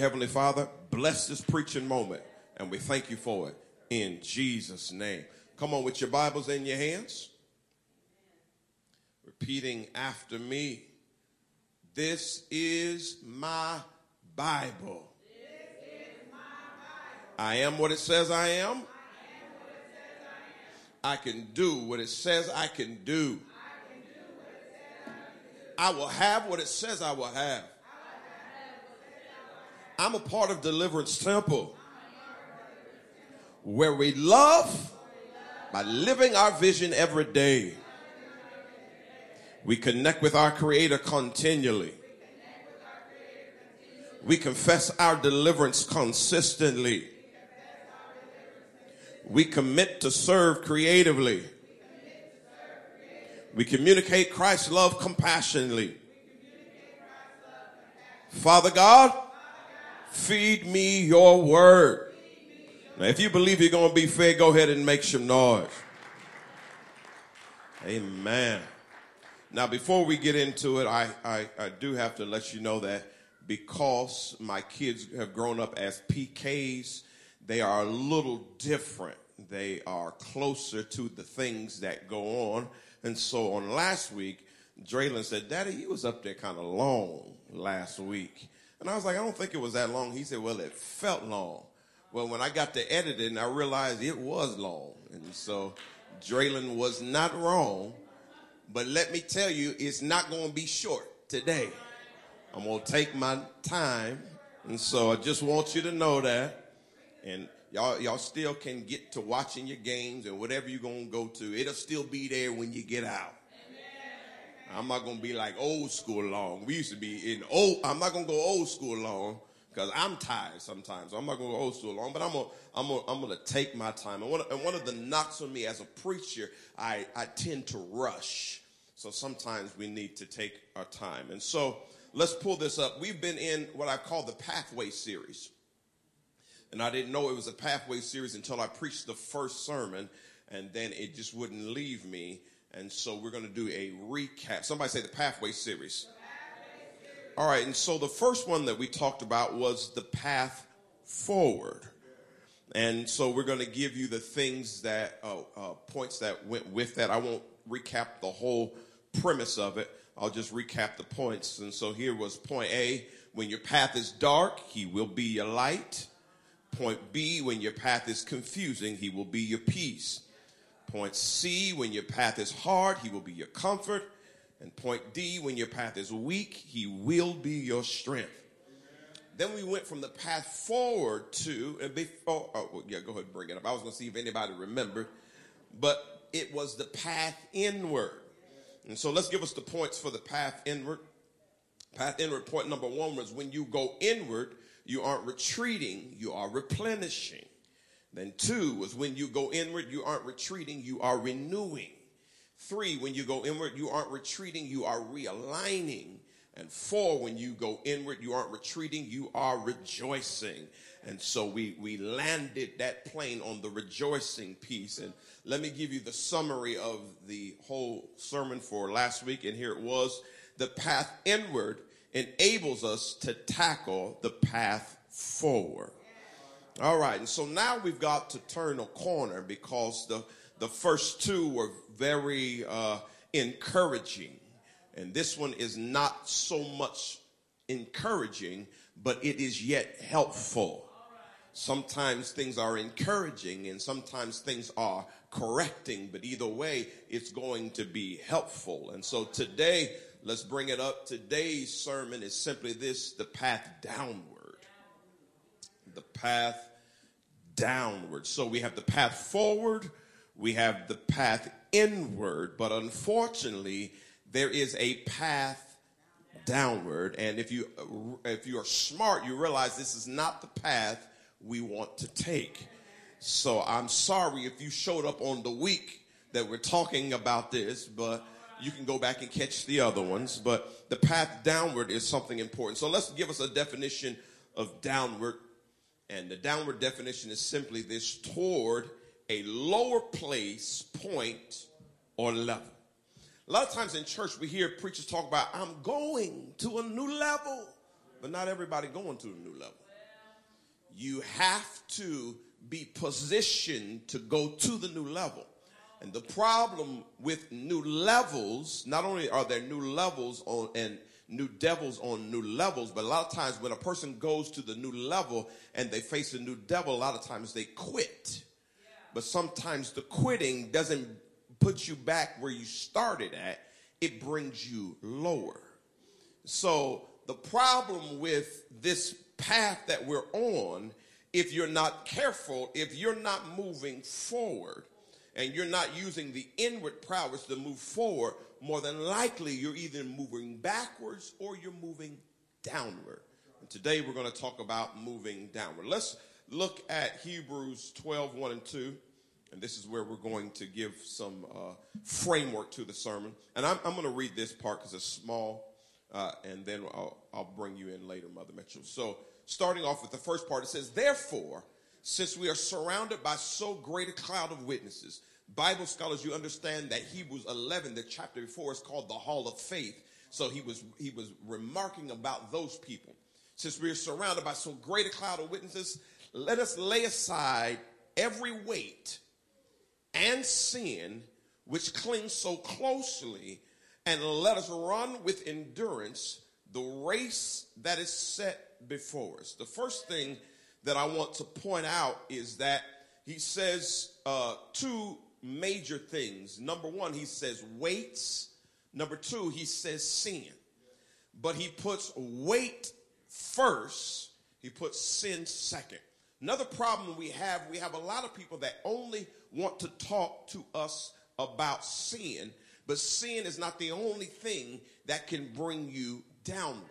Heavenly Father, bless this preaching moment, and we thank you for it in Jesus' name. Come on with your Bibles in your hands. Repeating after me. This is my Bible. I am what it says I am. I can do what it says I can do. I will have what it says I will have. I'm a part of Deliverance Temple where we love by living our vision every day. We connect with our Creator continually. We confess our deliverance consistently. We commit to serve creatively. We communicate Christ's love compassionately. Father God, feed me your word. Now, if you believe you're going to be fed, go ahead and make some noise. Amen. Now, before we get into it, I, I, I do have to let you know that because my kids have grown up as PKs, they are a little different. They are closer to the things that go on. And so on last week, Draylon said, Daddy, you was up there kind of long last week. And I was like, I don't think it was that long. He said, Well, it felt long. Well, when I got to editing, I realized it was long. And so Draylon was not wrong. But let me tell you, it's not going to be short today. I'm going to take my time. And so I just want you to know that. And y'all, y'all still can get to watching your games and whatever you're going to go to. It'll still be there when you get out. I'm not to be like old school long. We used to be in old, I'm not to go old school long because I'm tired sometimes. I'm not to go old school long, but I'm to I'm gonna, I'm gonna take my time. And one, and one of the knocks on me as a preacher, I, I tend to rush. So sometimes we need to take our time. And so let's pull this up. We've been in what I call the Pathway series. And I didn't know it was a Pathway series until I preached the first sermon, and then it just wouldn't leave me. And so we're going to do a recap. Somebody say the Pathway series. All right, and so the first one that we talked about was the path forward. And so we're going to give you the things that, uh, uh, points that went with that. I won't recap the whole premise of it. I'll just recap the points. And so here was point A when your path is dark, he will be your light. Point B when your path is confusing, he will be your peace. Point C when your path is hard, he will be your comfort. And point D when your path is weak, he will be your strength. Then we went from the path forward to, and before, oh, oh well, yeah, go ahead and bring it up. I was going to see if anybody remembered, but it was the path inward. And so let's give us the points for the path inward. Path inward, point number one was when you go inward, you aren't retreating, you are replenishing. Then two was when you go inward, you aren't retreating, you are renewing. Three, when you go inward, you aren't retreating, you are realigning. And four, when you go inward, you aren't retreating, you are rejoicing. And so we, we landed that plane on the rejoicing piece. And let me give you the summary of the whole sermon for last week. And here it was. The path inward enables us to tackle the path forward. All right. And so now we've got to turn a corner because the, the first two were very uh, encouraging. And this one is not so much encouraging, but it is yet helpful. Sometimes things are encouraging and sometimes things are correcting, but either way, it's going to be helpful. And so today, let's bring it up. Today's sermon is simply this the path downward. The path downward. So we have the path forward, we have the path inward, but unfortunately, there is a path downward. And if you if you are smart, you realize this is not the path we want to take. So I'm sorry if you showed up on the week that we're talking about this, but you can go back and catch the other ones. But the path downward is something important. So let's give us a definition of downward. And the downward definition is simply this toward a lower place, point, or level. A lot of times in church, we hear preachers talk about, I'm going to a new level. but not everybody going to a new level. You have to be positioned to go to the new level. And the problem with new levels, not only are there new levels on and new devils on new levels, but a lot of times when a person goes to the new level and they face a new devil, a lot of times they quit. But sometimes the quitting doesn't put you back where you started at, it brings you lower. So the problem with this path that we're on, if you're not careful, if you're not moving forward, and you're not using the inward prowess to move forward, more than likely you're either moving backwards or you're moving downward. And today we're going to talk about moving downward. Let's look at Hebrews 12, 1 and 2. And this is where we're going to give some uh, framework to the sermon. And I'm, I'm going to read this part because it's small, uh, and then I'll, I'll bring you in later, Mother Mitchell. So, starting off with the first part, it says, Therefore, since we are surrounded by so great a cloud of witnesses, Bible scholars, you understand that Hebrews 11, the chapter before, is called the Hall of Faith. So he was he was remarking about those people. Since we are surrounded by so great a cloud of witnesses, let us lay aside every weight and sin which clings so closely, and let us run with endurance the race that is set before us. The first thing that I want to point out is that he says uh, two major things. Number one, he says weights. Number two, he says sin. But he puts weight first, he puts sin second. Another problem we have, we have a lot of people that only want to talk to us about sin, but sin is not the only thing that can bring you downward.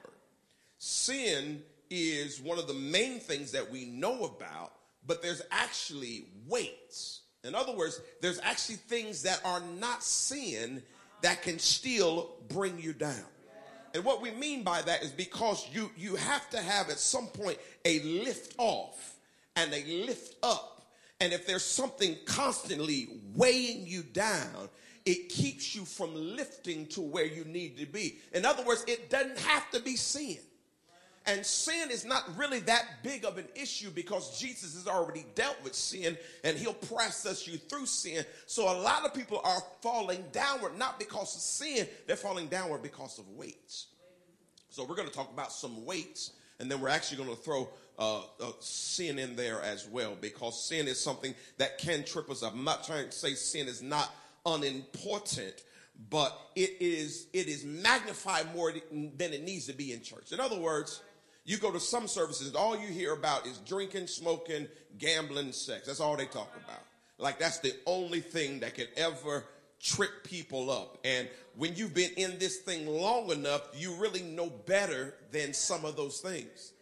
Sin is one of the main things that we know about, but there's actually weights. In other words, there's actually things that are not sin that can still bring you down. And what we mean by that is because you you have to have at some point a lift off and a lift up. And if there's something constantly weighing you down, it keeps you from lifting to where you need to be. In other words, it doesn't have to be sin. And sin is not really that big of an issue because Jesus has already dealt with sin and he'll process you through sin. So a lot of people are falling downward, not because of sin, they're falling downward because of weights. So we're going to talk about some weights and then we're actually going to throw uh, uh, sin in there as well because sin is something that can trip us up. I'm not trying to say sin is not unimportant, but it is it is magnified more than it needs to be in church. In other words, you go to some services, all you hear about is drinking, smoking, gambling, sex. That's all they talk about. Like that's the only thing that could ever trip people up. And when you've been in this thing long enough, you really know better than some of those things.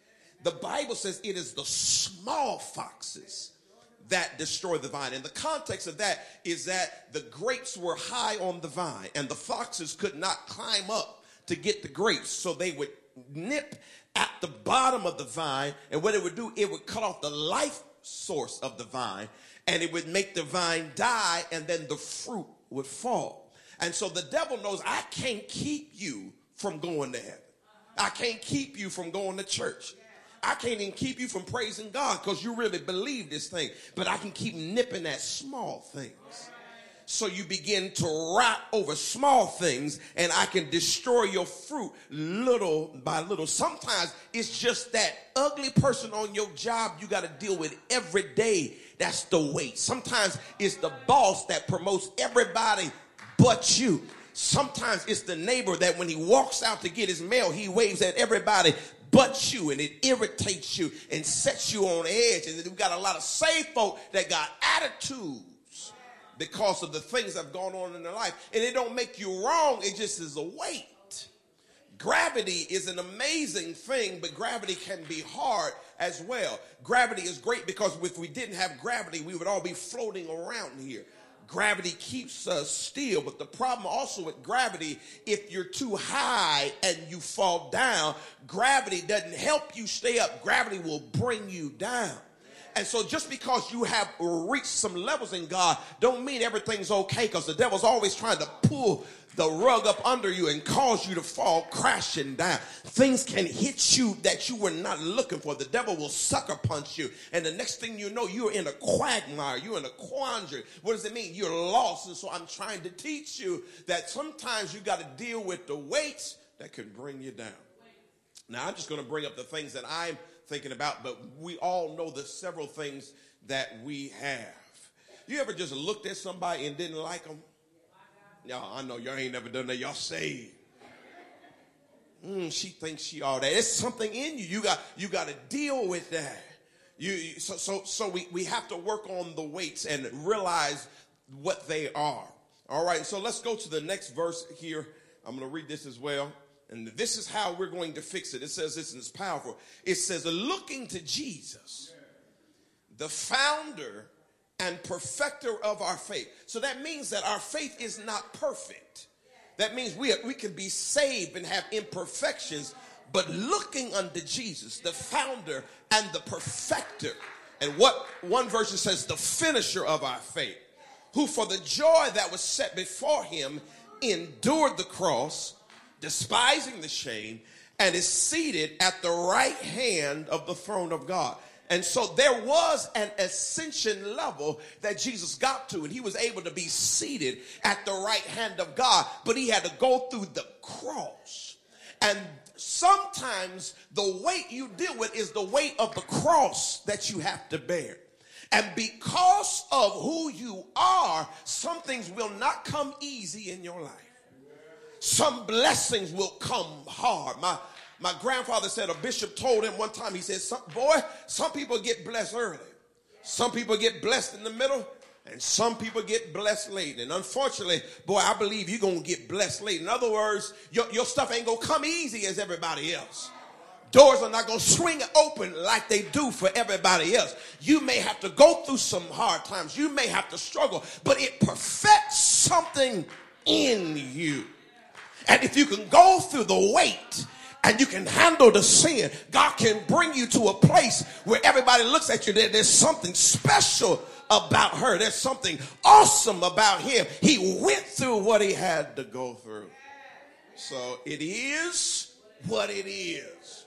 The Bible says it is the small foxes that destroy the vine. And the context of that is that the grapes were high on the vine and the foxes could not climb up to get the grapes. So they would nip at the bottom of the vine, and what it would do, it would cut off the life source of the vine, and it would make the vine die, and then the fruit would fall. And so the devil knows I can't keep you from going to heaven. I can't keep you from going to church. I can't even keep you from praising God because you really believe this thing. But I can keep nipping at small things so you begin to rot over small things and I can destroy your fruit little by little. Sometimes it's just that ugly person on your job you got to deal with every day. That's the weight. Sometimes it's the boss that promotes everybody but you. Sometimes it's the neighbor that when he walks out to get his mail, he waves at everybody but you and it irritates you and sets you on edge. And we've got a lot of saved folk that got attitude because of the things that have gone on in their life. And it don't make you wrong, it just is a weight. Gravity is an amazing thing, but gravity can be hard as well. Gravity is great because if we didn't have gravity, we would all be floating around here. Gravity keeps us still, but the problem also with gravity, if you're too high and you fall down, gravity doesn't help you stay up. Gravity will bring you down. And so just because you have reached some levels in God, don't mean everything's okay because the devil's always trying to pull the rug up under you and cause you to fall crashing down. Things can hit you that you were not looking for. The devil will sucker punch you. And the next thing you know, you're in a quagmire. You're in a quandary. What does it mean? You're lost. And so I'm trying to teach you that sometimes you got to deal with the weights that can bring you down. Now, I'm just going to bring up the things that I'm thinking about, but we all know the several things that we have. You ever just looked at somebody and didn't like them? Y'all, I know y'all ain't never done that. Y'all saved. Mm, she thinks she all that. It's something in you. You got you got to deal with that. You, you so so so we we have to work on the weights and realize what they are. All right. So let's go to the next verse here. I'm going to read this as well. And this is how we're going to fix it. It says this and it's powerful. It says, looking to Jesus, the founder and perfecter of our faith. So that means that our faith is not perfect. That means we, we can be saved and have imperfections, but looking unto Jesus, the founder and the perfecter. And what one verse says, the finisher of our faith, who for the joy that was set before him endured the cross, despising the shame, and is seated at the right hand of the throne of God. And so there was an ascension level that Jesus got to, and he was able to be seated at the right hand of God, but he had to go through the cross. And sometimes the weight you deal with is the weight of the cross that you have to bear. And because of who you are, some things will not come easy in your life. Some blessings will come hard. My my grandfather said a bishop told him one time, he said, some, Boy, some people get blessed early, some people get blessed in the middle, and some people get blessed late. And unfortunately, boy, I believe you're going to get blessed late. In other words, your, your stuff ain't going to come easy as everybody else. Doors are not going to swing open like they do for everybody else. You may have to go through some hard times. You may have to struggle, but it perfects something in you. And if you can go through the weight and you can handle the sin, God can bring you to a place where everybody looks at you. There, there's something special about her. There's something awesome about him. He went through what he had to go through. So it is what it is.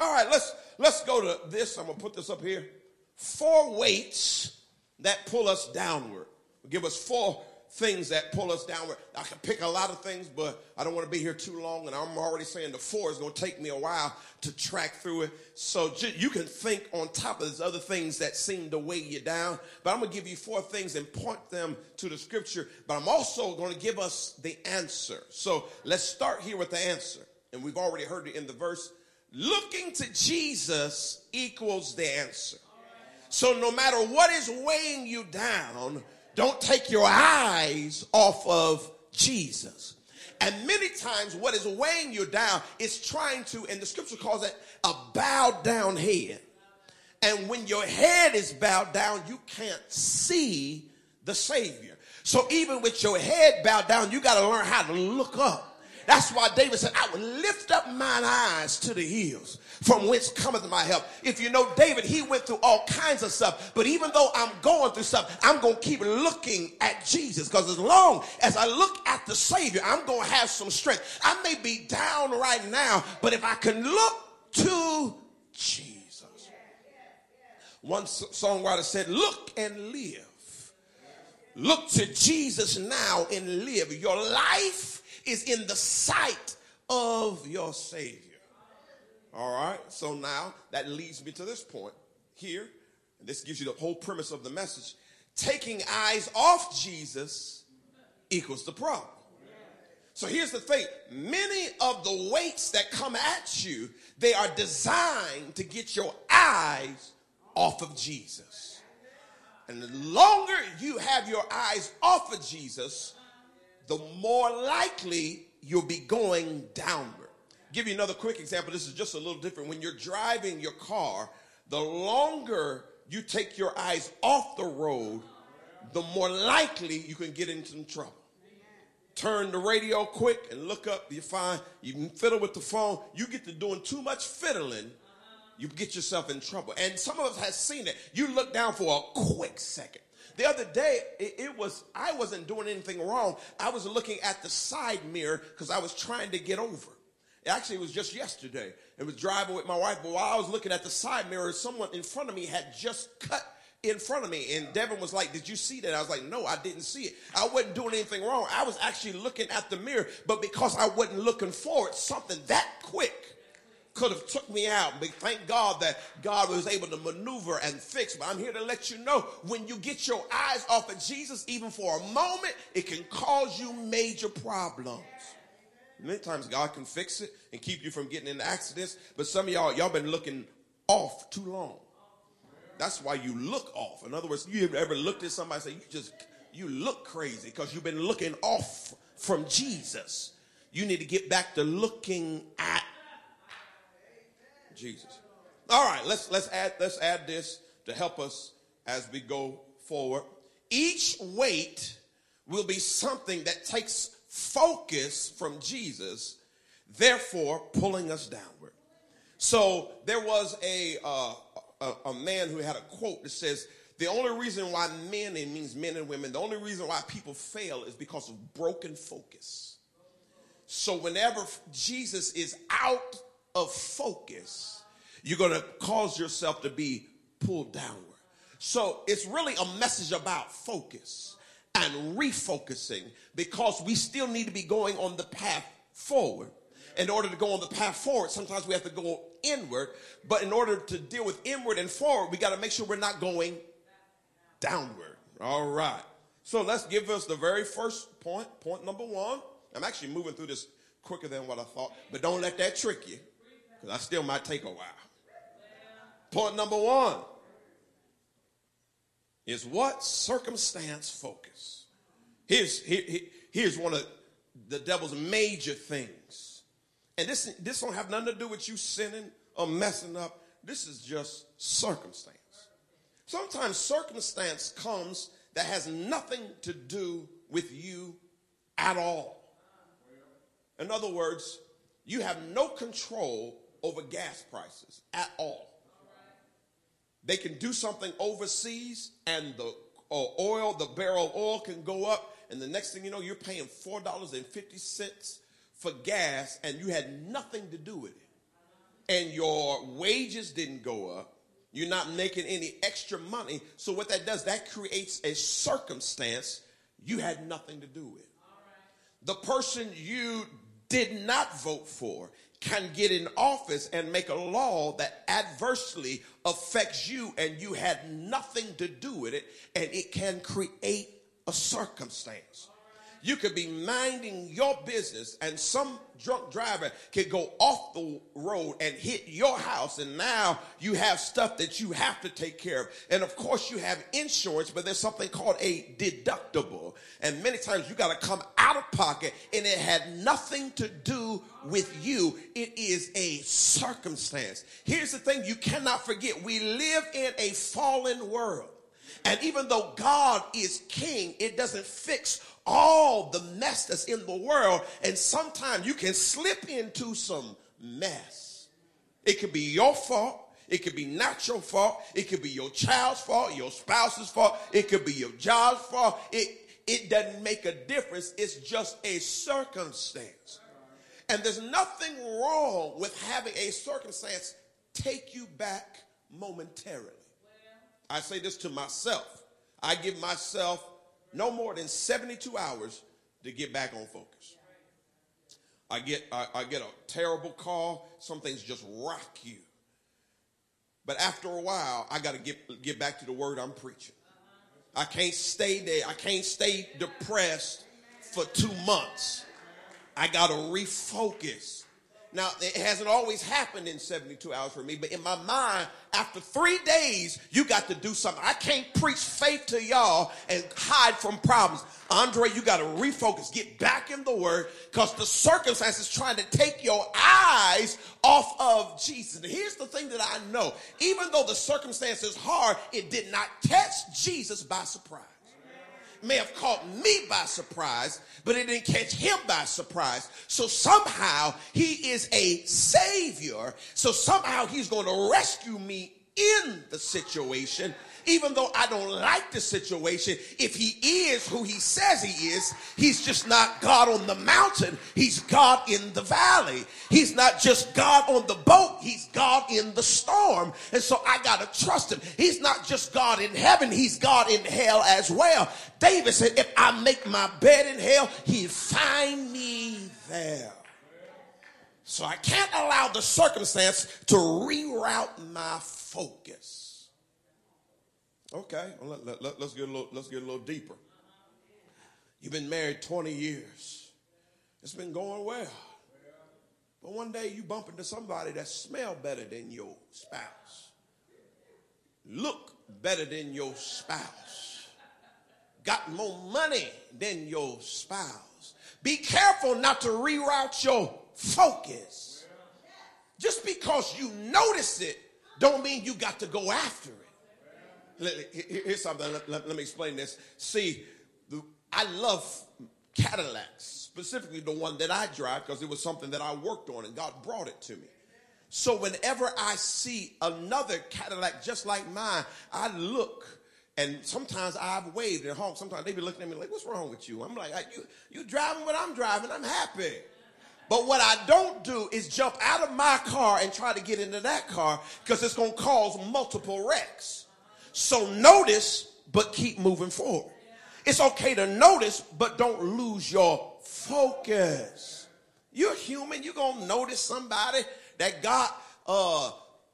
All right, let's let's go to this. I'm gonna put this up here. Four weights that pull us downward. Give us four things that pull us downward. I can pick a lot of things, but I don't want to be here too long. And I'm already saying the four is going to take me a while to track through it. So you can think on top of these other things that seem to weigh you down. But I'm going to give you four things and point them to the scripture. But I'm also going to give us the answer. So let's start here with the answer. And we've already heard it in the verse. Looking to Jesus equals the answer. So no matter what is weighing you down, don't take your eyes off of Jesus. And many times, what is weighing you down is trying to, and the scripture calls it a bowed down head. And when your head is bowed down, you can't see the Savior. So even with your head bowed down, you got to learn how to look up. That's why David said, I will lift up mine eyes to the hills from whence cometh my help. If you know David, he went through all kinds of stuff. But even though I'm going through stuff, I'm going to keep looking at Jesus. Because as long as I look at the Savior, I'm going to have some strength. I may be down right now, but if I can look to Jesus. One songwriter said, Look and live. Look to Jesus now and live. Your life is in the sight of your Savior. All right, so now that leads me to this point here. And this gives you the whole premise of the message. Taking eyes off Jesus equals the problem. So here's the thing many of the weights that come at you, they are designed to get your eyes off of Jesus. And the longer you have your eyes off of Jesus, the more likely you'll be going downward. Give you another quick example. This is just a little different. When you're driving your car, the longer you take your eyes off the road, the more likely you can get into some trouble. Turn the radio quick and look up. You find you fiddle with the phone. You get to doing too much fiddling, you get yourself in trouble. And some of us has seen it. You look down for a quick second. The other day, it, it, was, I wasn't doing anything wrong. I was looking at the side mirror because I was trying to get over. Actually, it was just yesterday. It was driving with my wife, but while I was looking at the side mirror, someone in front of me had just cut in front of me. And Devin was like, Did you see that? I was like, No, I didn't see it. I wasn't doing anything wrong. I was actually looking at the mirror, but because I wasn't looking forward, something that quick could have took me out. But thank God that God was able to maneuver and fix. But I'm here to let you know when you get your eyes off of Jesus, even for a moment, it can cause you major problems. Many times God can fix it and keep you from getting into accidents, but some of y'all, y'all been looking off too long. That's why you look off. In other words, you ever looked at somebody and say, you just, you look crazy because you've been looking off from Jesus. You need to get back to looking at Jesus. All right, let's let's add let's add this to help us as we go forward. Each weight will be something that takes focus from Jesus, therefore pulling us downward. So there was a, uh, a, a man who had a quote that says, "The only reason why men, it means men and women, the only reason why people fail is because of broken focus." So whenever Jesus is out of focus, you're going to cause yourself to be pulled downward. So it's really a message about focus and refocusing because we still need to be going on the path forward. In order to go on the path forward, sometimes we have to go inward, but in order to deal with inward and forward, we got to make sure we're not going downward. All right. So let's give us the very first point, point number one. I'm actually moving through this quicker than what I thought, but don't let that trick you because I still might take a while. Point number one is what circumstance focus. Here's, here, here's one of the devil's major things. And this, this don't have nothing to do with you sinning or messing up. This is just circumstance. Sometimes circumstance comes that has nothing to do with you at all. In other words, you have no control over gas prices at all. They can do something overseas and the uh, oil, the barrel of oil can go up, and the next thing you know, you're paying $4.50 for gas, and you had nothing to do with it. And your wages didn't go up. You're not making any extra money. So, what that does, that creates a circumstance you had nothing to do with. The person you did not vote for can get in office and make a law that adversely affects you and you had nothing to do with it and it can create a circumstance. You could be minding your business and some drunk driver could go off the road and hit your house and now you have stuff that you have to take care of. And of course you have insurance, but there's something called a deductible. And many times you got to come out of pocket and it had nothing to do with you. It is a circumstance. Here's the thing you cannot forget. We live in a fallen world. And even though God is king, it doesn't fix all the mess that's in the world. And sometimes you can slip into some mess. It could be your fault. It could be not your fault. It could be your child's fault, your spouse's fault. It could be your job's fault. It, it doesn't make a difference. It's just a circumstance. And there's nothing wrong with having a circumstance take you back momentarily. I say this to myself. I give myself no more than 72 hours to get back on focus. I get, I, I get a terrible call. Some things just rock you. But after a while, I got to get, get back to the word I'm preaching. I can't stay there. I can't stay depressed for two months. I got to refocus. Now, it hasn't always happened in 72 hours for me, but in my mind, after three days, you got to do something. I can't preach faith to y'all and hide from problems. Andre, you got to refocus, get back in the word, because the circumstances trying to take your eyes off of Jesus. And here's the thing that I know even though the circumstance is hard, it did not catch Jesus by surprise. May have caught me by surprise, but it didn't catch him by surprise. So somehow he is a savior. So somehow he's going to rescue me in the situation even though I don't like the situation, if he is who he says he is, he's just not God on the mountain. He's God in the valley. He's not just God on the boat. He's God in the storm. And so I got to trust him. He's not just God in heaven. He's God in hell as well. David said, if I make my bed in hell, he'll find me there. So I can't allow the circumstance to reroute my focus. Okay, well, let, let, let's, get a little, let's get a little deeper. You've been married 20 years. It's been going well. But one day you bump into somebody that smell better than your spouse. Look better than your spouse. Got more money than your spouse. Be careful not to reroute your focus. Just because you notice it don't mean you got to go after it. Here's something. Let, let, let me explain this. See, the, I love Cadillacs, specifically the one that I drive, because it was something that I worked on and God brought it to me. So whenever I see another Cadillac just like mine, I look and sometimes I've waved and honked. Sometimes they be looking at me like, what's wrong with you? I'm like, you, you driving what I'm driving. I'm happy. But what I don't do is jump out of my car and try to get into that car because it's going to cause multiple wrecks. So notice, but keep moving forward. It's okay to notice, but don't lose your focus. You're human. You're going to notice somebody that got, uh,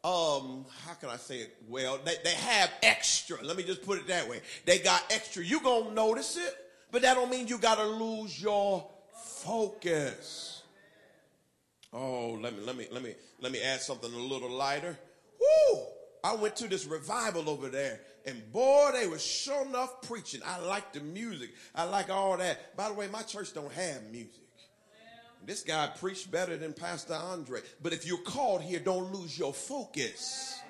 um, how can I say it? Well, they, they have extra. Let me just put it that way. They got extra. You're going to notice it, but that don't mean you got to lose your focus. Oh, let me, let me, let me, let me add something a little lighter. Woo! I went to this revival over there, and boy, they were sure enough preaching. I like the music. I like all that. By the way, my church don't have music. This guy preached better than Pastor Andre. But if you're called here, don't lose your focus.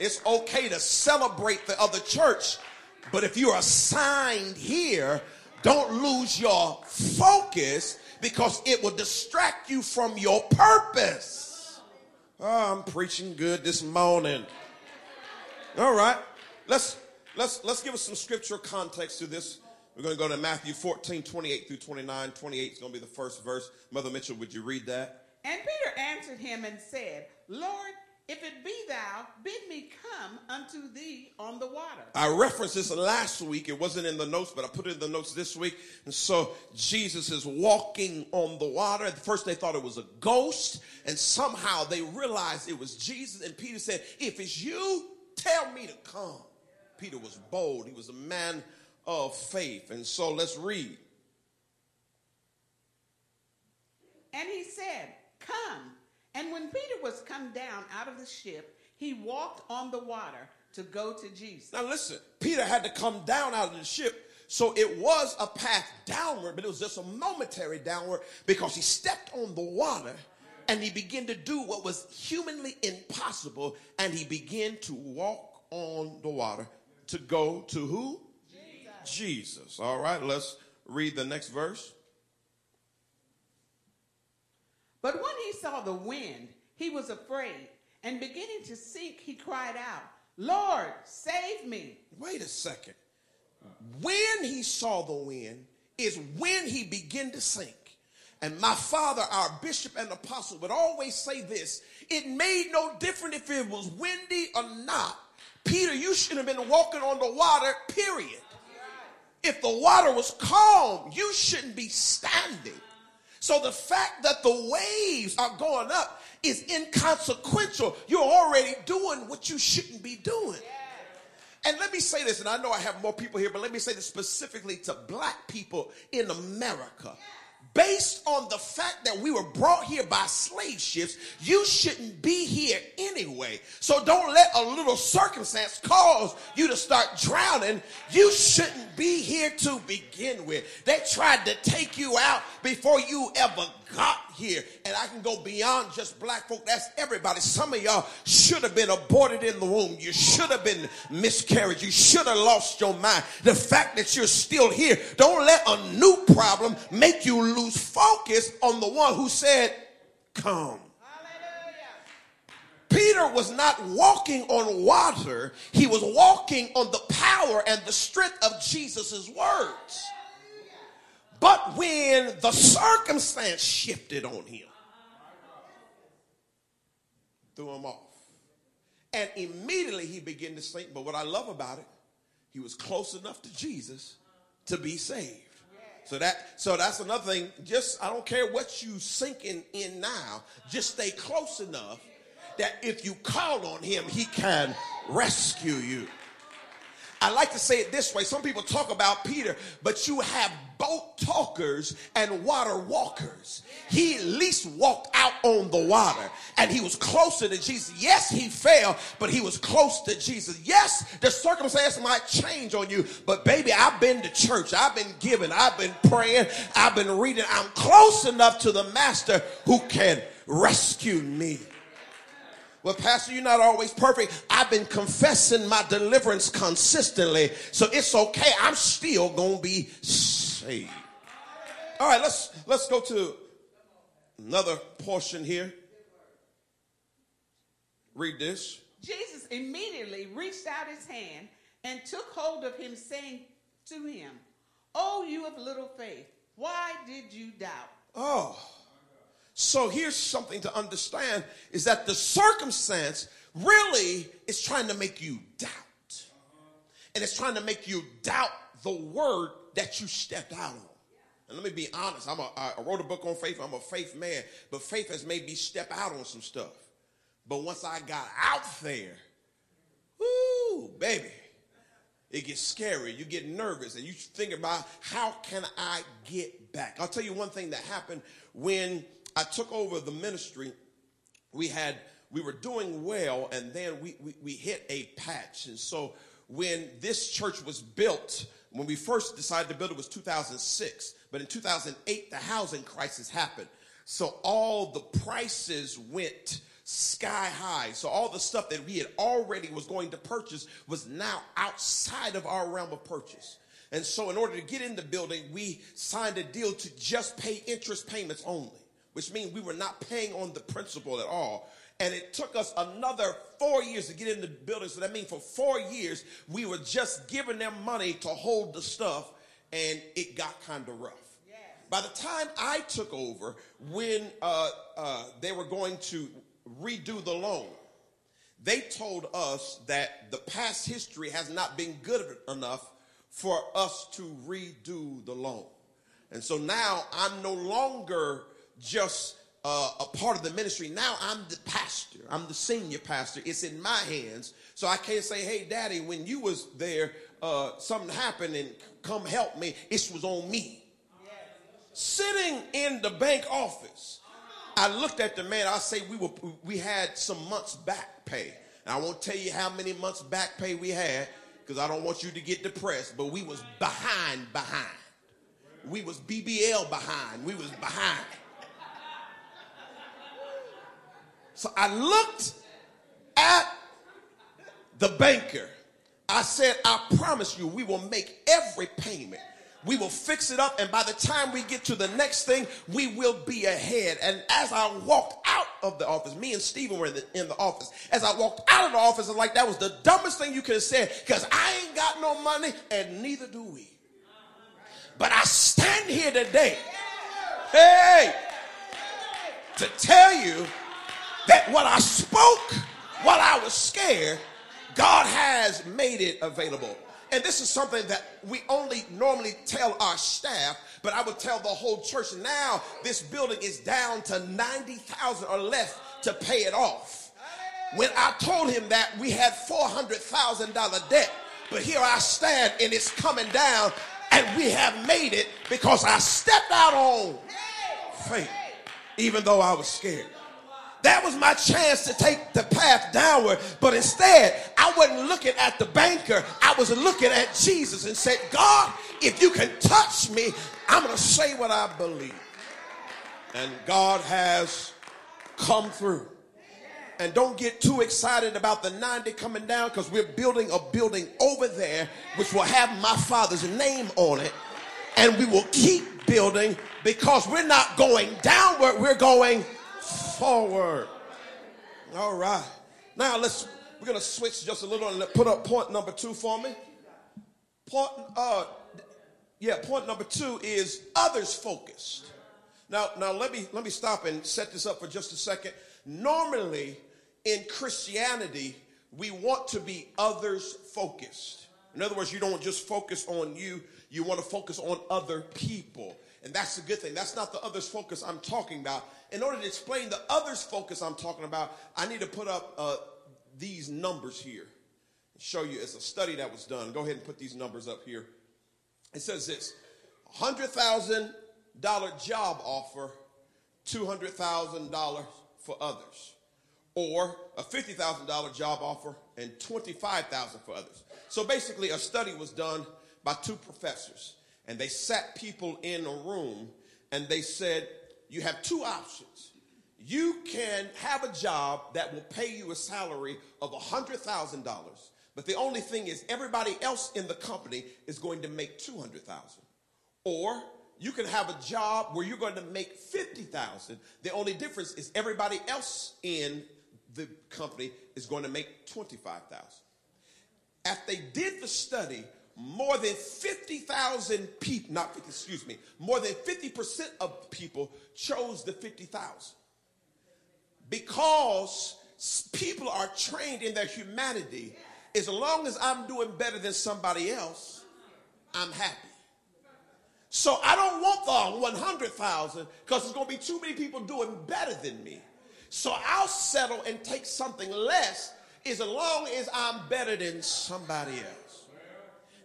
It's okay to celebrate the other church, but if you're assigned here, don't lose your focus because it will distract you from your purpose. Oh, I'm preaching good this morning. All right. Let's let's let's give us some scriptural context to this. We're going to go to Matthew 14, 28 through 29. 28 is going to be the first verse. Mother Mitchell, would you read that? And Peter answered him and said, Lord, if it be thou, bid me come unto thee on the water. I referenced this last week. It wasn't in the notes, but I put it in the notes this week. And so Jesus is walking on the water. At first, they thought it was a ghost, and somehow they realized it was Jesus. And Peter said, If it's you, tell me to come. Peter was bold, he was a man of faith. And so let's read. And he said, Come. And when Peter was come down out of the ship, he walked on the water to go to Jesus. Now listen, Peter had to come down out of the ship. So it was a path downward, but it was just a momentary downward because he stepped on the water and he began to do what was humanly impossible and he began to walk on the water to go to who? Jesus. Jesus. All right, let's read the next verse. But when he saw the wind, he was afraid, and beginning to sink, he cried out, Lord, save me. Wait a second. When he saw the wind is when he began to sink. And my father, our bishop and apostle, would always say this it made no difference if it was windy or not. Peter, you should have been walking on the water, period. If the water was calm, you shouldn't be standing. So the fact that the waves are going up is inconsequential. You're already doing what you shouldn't be doing. And let me say this, and I know I have more people here, but let me say this specifically to black people in America based on the fact that we were brought here by slave ships, you shouldn't be here anyway. So don't let a little circumstance cause you to start drowning. You shouldn't be here to begin with. They tried to take you out before you ever got here, and I can go beyond just black folk. That's everybody. Some of y'all should have been aborted in the womb. You should have been miscarried. You should have lost your mind. The fact that you're still here, don't let a new problem make you lose focus on the one who said, Come. Peter was not walking on water, he was walking on the power and the strength of Jesus' words. But when the circumstance shifted on him, threw him off. And immediately he began to sink. But what I love about it, he was close enough to Jesus to be saved. So that so that's another thing. Just I don't care what you sinking in now, just stay close enough that if you call on him, he can rescue you. I like to say it this way. Some people talk about Peter, but you have boat talkers and water walkers. He at least walked out on the water and he was closer to Jesus. Yes, he fell, but he was close to Jesus. Yes, the circumstance might change on you, but baby, I've been to church. I've been giving. I've been praying. I've been reading. I'm close enough to the master who can rescue me. Well, Pastor, you're not always perfect. I've been confessing my deliverance consistently, so it's okay. I'm still gonna be saved. All right, let's let's go to another portion here. Read this. Jesus immediately reached out his hand and took hold of him, saying to him, Oh, you of little faith, why did you doubt? Oh. So here's something to understand is that the circumstance really is trying to make you doubt. And it's trying to make you doubt the word that you stepped out on. And let me be honest, I'm a, I wrote a book on faith. I'm a faith man, but faith has made me step out on some stuff. But once I got out there, whoo, baby, it gets scary. You get nervous and you think about how can I get back? I'll tell you one thing that happened when I took over the ministry, we had we were doing well, and then we, we, we hit a patch. And so when this church was built, when we first decided to build it was 2006, but in 2008 the housing crisis happened. So all the prices went sky high. So all the stuff that we had already was going to purchase was now outside of our realm of purchase. And so in order to get in the building, we signed a deal to just pay interest payments only which means we were not paying on the principal at all. And it took us another four years to get in the building. So that means for four years, we were just giving them money to hold the stuff, and it got kind of rough. By the time I took over, when uh, uh, they were going to redo the loan, they told us that the past history has not been good enough for us to redo the loan. And so now I'm no longer just uh, a part of the ministry. Now I'm the pastor. I'm the senior pastor. It's in my hands. So I can't say, hey, daddy, when you was there, uh, something happened and come help me. It was on me. Sitting in the bank office, I looked at the man. I say we were we had some months back pay. And I won't tell you how many months back pay we had because I don't want you to get depressed. But we was behind, behind. We was BBL behind. We was behind. So I looked at the banker. I said, I promise you, we will make every payment. We will fix it up, and by the time we get to the next thing, we will be ahead. And as I walked out of the office, me and Stephen were in the, in the office. As I walked out of the office, I was like, that was the dumbest thing you could have said, because I ain't got no money, and neither do we. But I stand here today, hey, to tell you that what I spoke while I was scared, God has made it available. And this is something that we only normally tell our staff, but I would tell the whole church. Now this building is down to 90,000 or less to pay it off. When I told him that we had $400,000 debt, but here I stand and it's coming down and we have made it because I stepped out on faith, even though I was scared. That was my chance to take the path downward. But instead, I wasn't looking at the banker. I was looking at Jesus and said, God, if you can touch me, I'm going to say what I believe. And God has come through. And don't get too excited about the 90 coming down because we're building a building over there which will have my father's name on it. And we will keep building because we're not going downward, we're going forward. All right. Now let's we're gonna switch just a little and put up point number two for me. Point uh yeah, point number two is others focused. Now, now let me let me stop and set this up for just a second. Normally, in Christianity, we want to be others focused. In other words, you don't just focus on you, you want to focus on other people. And that's a good thing. That's not the others focus I'm talking about. In order to explain the others focus I'm talking about, I need to put up uh, these numbers here. Show you it's a study that was done. Go ahead and put these numbers up here. It says this $100,000 job offer, $200,000 for others. Or a $50,000 job offer and $25,000 for others. So basically, a study was done by two professors, and they sat people in a room and they said, You have two options. You can have a job that will pay you a salary of $100,000 but the only thing is, everybody else in the company is going to make 200,000. Or you can have a job where you're going to make 50,000. The only difference is everybody else in the company is going to make 25,000. After they did the study, more than 50,000 people, not 50, excuse me, more than 50% of people chose the 50,000. Because people are trained in their humanity as long as I'm doing better than somebody else, I'm happy. So I don't want the 100,000 because there's going to be too many people doing better than me. So I'll settle and take something less as long as I'm better than somebody else.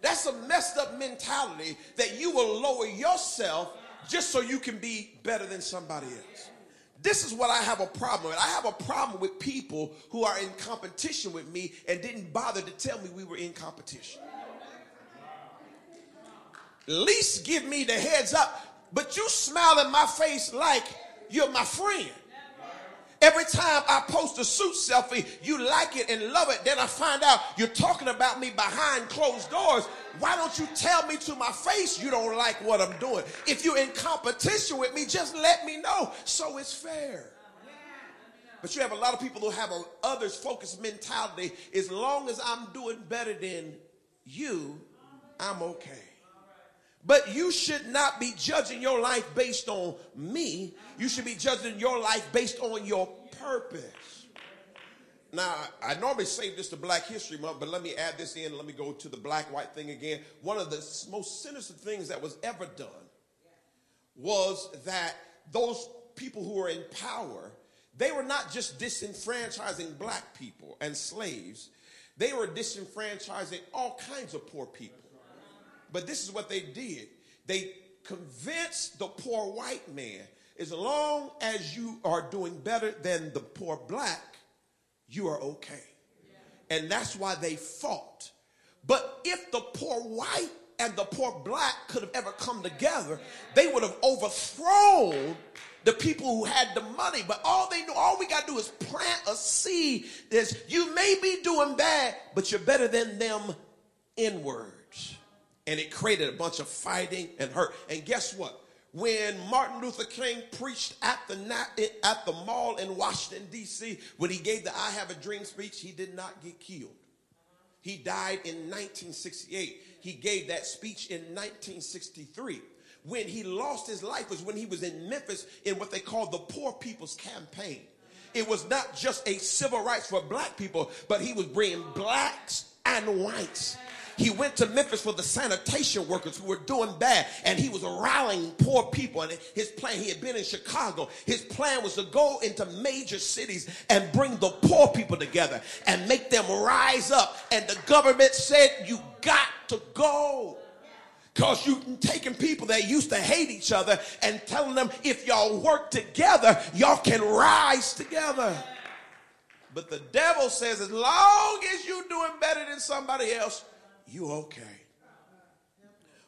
That's a messed up mentality that you will lower yourself just so you can be better than somebody else. This is what I have a problem with. I have a problem with people who are in competition with me and didn't bother to tell me we were in competition. At least give me the heads up, but you smile in my face like you're my friend. Every time I post a suit selfie, you like it and love it. Then I find out you're talking about me behind closed doors. Why don't you tell me to my face you don't like what I'm doing? If you're in competition with me, just let me know so it's fair. But you have a lot of people who have a others focused mentality. As long as I'm doing better than you, I'm okay. But you should not be judging your life based on me. You should be judging your life based on your purpose. Now, I normally save this to Black History Month, but let me add this in. Let me go to the black white thing again. One of the most sinister things that was ever done was that those people who were in power, they were not just disenfranchising black people and slaves, they were disenfranchising all kinds of poor people. But this is what they did. They convinced the poor white man, as long as you are doing better than the poor black, you are okay. And that's why they fought. But if the poor white and the poor black could have ever come together, they would have overthrown the people who had the money. But all they know, all we got to do is plant a seed. Is you may be doing bad, but you're better than them inward and it created a bunch of fighting and hurt. And guess what? When Martin Luther King preached at the at the mall in Washington D.C., when he gave the "I Have a Dream" speech, he did not get killed. He died in 1968. He gave that speech in 1963. When he lost his life was when he was in Memphis in what they called the Poor People's Campaign. It was not just a civil rights for black people, but he was bringing blacks and whites he went to Memphis for the sanitation workers who were doing bad, and he was rallying poor people. And his plan, he had been in Chicago. His plan was to go into major cities and bring the poor people together and make them rise up. And the government said, You got to go. Because you taking people that used to hate each other and telling them if y'all work together, y'all can rise together. But the devil says, as long as you're doing better than somebody else, you okay.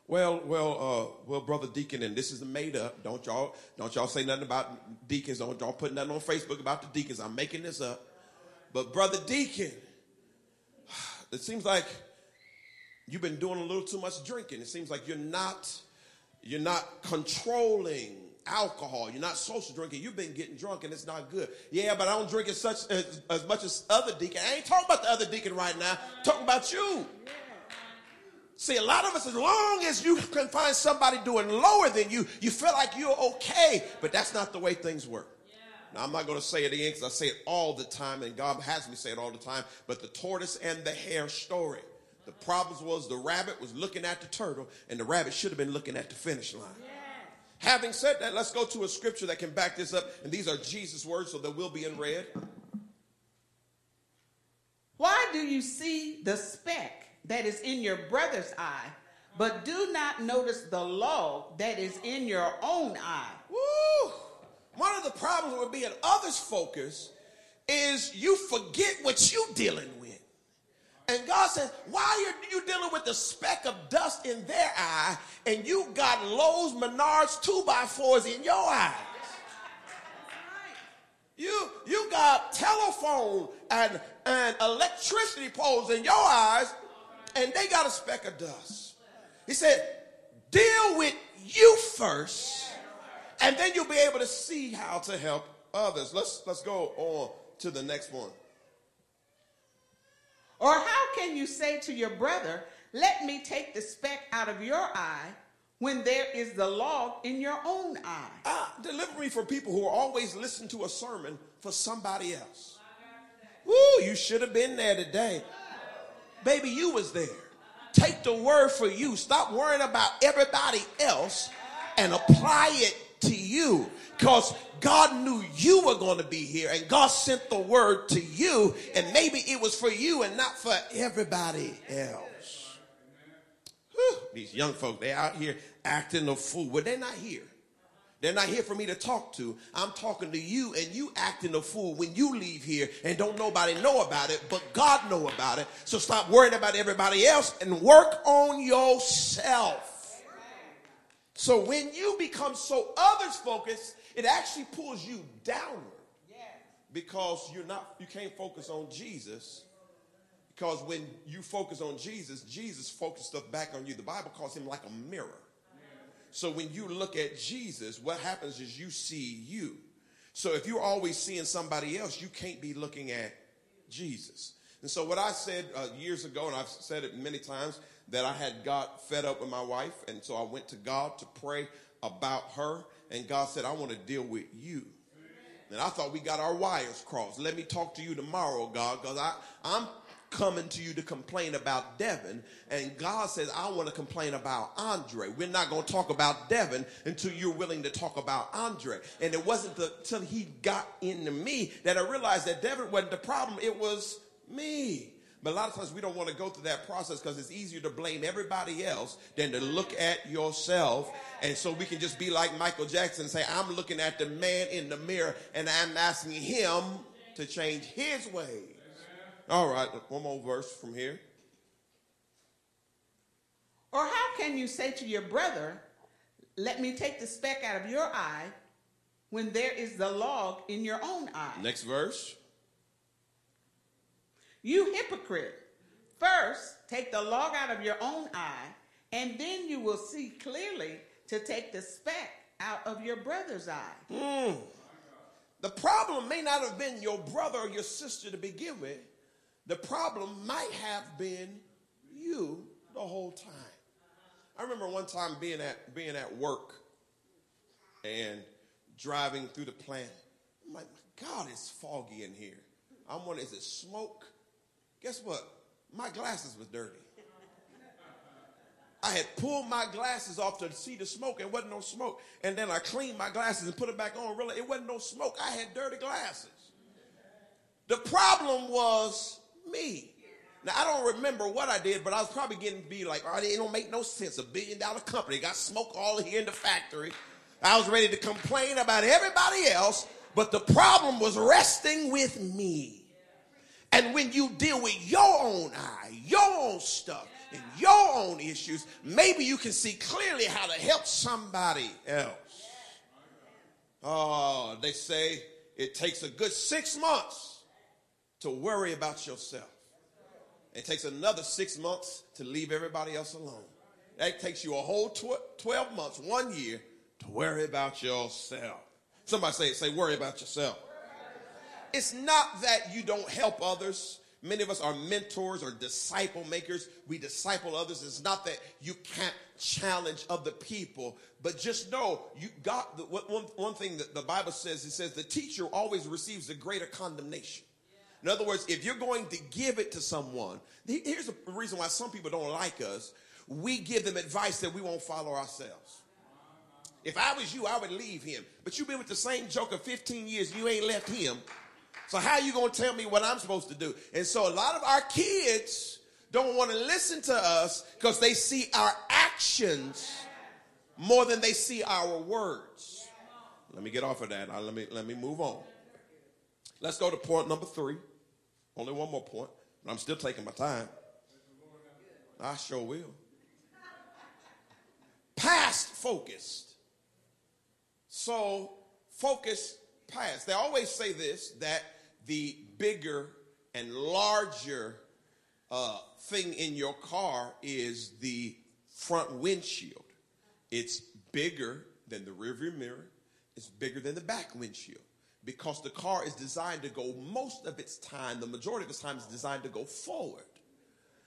Well, well, uh, well, brother Deacon, and this is made up. Don't y'all, don't y'all say nothing about deacons. Don't y'all put nothing on Facebook about the deacons. I'm making this up. But brother Deacon, it seems like you've been doing a little too much drinking. It seems like you're not, you're not controlling alcohol. You're not social drinking. You've been getting drunk and it's not good. Yeah, but I don't drink as such as, as much as other deacon. I ain't talking about the other deacon right now. I'm talking about you. See, a lot of us, as long as you can find somebody doing lower than you, you feel like you're okay. But that's not the way things work. Now, I'm not going to say it again because I say it all the time, and God has me say it all the time. But the tortoise and the hare story. The problem was the rabbit was looking at the turtle, and the rabbit should have been looking at the finish line. Having said that, let's go to a scripture that can back this up. And these are Jesus' words, so they will be in red. Why do you see the speck that is in your brother's eye, but do not notice the log that is in your own eye? Woo! One of the problems with being others focused is you forget what you're dealing with. And God says, why are you dealing with the speck of dust in their eye and you got Lowe's, Menards, two by fours in your eyes? You, you got telephone and, and electricity poles in your eyes and they got a speck of dust. He said, deal with you first and then you'll be able to see how to help others. Let's, let's go on to the next one. Or how can you say to your brother, Let me take the speck out of your eye, when there is the log in your own eye? Ah, deliver me from people who are always listening to a sermon for somebody else. Woo, you should have been there today. Baby, you was there. Take the word for you. Stop worrying about everybody else and apply it to you because God knew you were going to be here and God sent the word to you and maybe it was for you and not for everybody else. Whew, these young folk, they out here acting a fool. Well, they're not here. They're not here for me to talk to. I'm talking to you and you acting a fool when you leave here and don't nobody know about it, but God know about it. So stop worrying about everybody else and work on yourself. So when you become so others focused, it actually pulls you downward. Because you're not you can't focus on Jesus. Because when you focus on Jesus, Jesus focuses stuff back on you. The Bible calls him like a mirror. So when you look at Jesus, what happens is you see you. So if you're always seeing somebody else, you can't be looking at Jesus. And so what I said uh, years ago, and I've said it many times, that I had got fed up with my wife, and so I went to God to pray about her, and God said, I want to deal with you. And I thought we got our wires crossed. Let me talk to you tomorrow, God, because I'm coming to you to complain about Devin. And God says, I want to complain about Andre. We're not going to talk about Devin until you're willing to talk about Andre. And it wasn't until he got into me that I realized that Devin wasn't the problem, it was me. But a lot of times we don't want to go through that process because it's easier to blame everybody else than to look at yourself. And so we can just be like Michael Jackson and say, I'm looking at the man in the mirror and I'm asking him to change his ways. All right, one more verse from here. Or how can you say to your brother, Let me take the speck out of your eye, when there is the log in your own eye? Next verse. You hypocrite. First, take the log out of your own eye, and then you will see clearly to take the speck out of your brother's eye. Mm. The problem may not have been your brother or your sister to begin with. The problem might have been you the whole time. I remember one time being at being at work and driving through the plant. I'm like, my God, it's foggy in here. I'm wondering, is it smoke? Guess what? My glasses was dirty. I had pulled my glasses off to see the smoke and wasn't no smoke. And then I cleaned my glasses and put it back on. Really, it wasn't no smoke. I had dirty glasses. The problem was me. Now I don't remember what I did, but I was probably getting to be like, oh, it don't make no sense. A billion dollar company got smoke all here in the factory. I was ready to complain about everybody else, but the problem was resting with me. And when you deal with your own eye, your own stuff, and your own issues, maybe you can see clearly how to help somebody else. Oh, they say it takes a good six months to worry about yourself. It takes another six months to leave everybody else alone. That takes you a whole tw- 12 months, one year, to worry about yourself. Somebody say, say, worry about yourself. It's not that you don't help others. Many of us are mentors or disciple makers. We disciple others. It's not that you can't challenge other people, but just know you got the, one, one thing that the Bible says. It says the teacher always receives the greater condemnation. In other words, if you're going to give it to someone, here's the reason why some people don't like us. We give them advice that we won't follow ourselves. If I was you, I would leave him. But you've been with the same joker 15 years, you ain't left him. So how you going to tell me what I'm supposed to do? And so a lot of our kids don't want to listen to us because they see our actions more than they see our words. Let me get off of that. Let me let me move on. Let's go to point number three. Only one more point, but I'm still taking my time. I sure will. Past focused. So focus past. They always say this that the bigger and larger uh, thing in your car is the front windshield. It's bigger than the rearview mirror. It's bigger than the back windshield because the car is designed to go most of its time, the majority of its time is designed to go forward.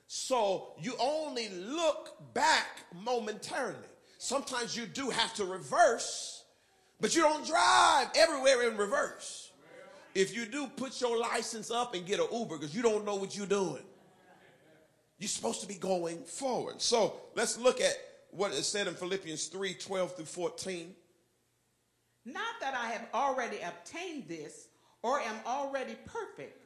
So you only look back momentarily. Sometimes you do have to reverse, but you don't drive everywhere in reverse. If you do, put your license up and get an Uber because you don't know what you're doing. You're supposed to be going forward. So let's look at what is said in Philippians 3 12 through 14. Not that I have already obtained this or am already perfect,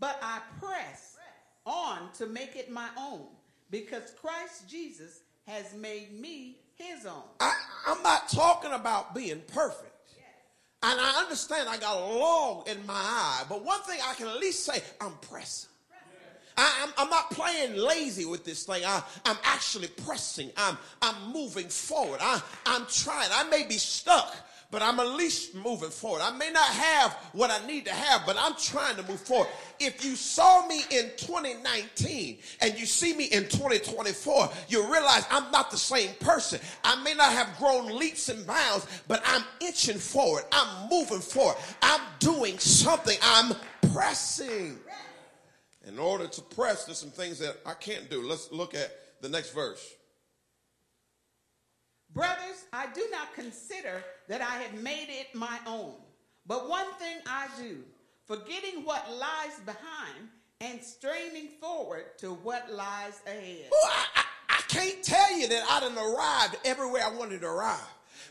but I press on to make it my own because Christ Jesus has made me his own. I, am not talking about being perfect. And I understand I got a log in my eye, but one thing I can at least say, I'm pressing. I, am not playing lazy with this thing. I, am actually pressing. I'm, I'm moving forward. I, I'm trying. I may be stuck, but I'm at least moving forward. I may not have what I need to have, but I'm trying to move forward. If you saw me in 2019 and you see me in 2024, you realize I'm not the same person. I may not have grown leaps and bounds, but I'm inching forward. I'm moving forward. I'm doing something. I'm pressing. In order to press, there's some things that I can't do. Let's look at the next verse. Brothers, I do not consider that I have made it my own. But one thing I do, forgetting what lies behind and straining forward to what lies ahead. Ooh, I, I, I can't tell you that I done arrived everywhere I wanted to arrive.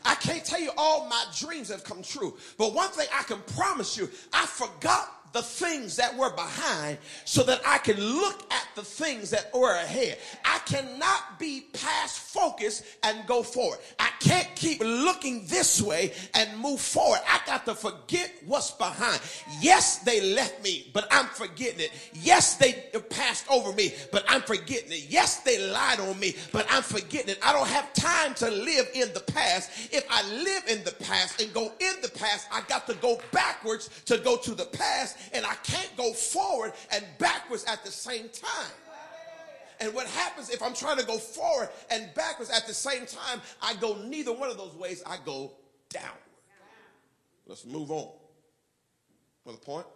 I can't tell you all my dreams have come true. But one thing I can promise you, I forgot the things that were behind so that I can look at the things that were ahead. I cannot be past focus and go forward. I can't keep looking this way and move forward. I got to forget what's behind. Yes, they left me, but I'm forgetting it. Yes, they passed over me, but I'm forgetting it. Yes, they lied on me, but I'm forgetting it. I don't have time to live in the past. If I live in the past and go in the past, I got to go backwards to go to the past and I can't go forward and backwards at the same time. And what happens if I'm trying to go forward and backwards at the same time? I go neither one of those ways, I go downward. Let's move on. Another point.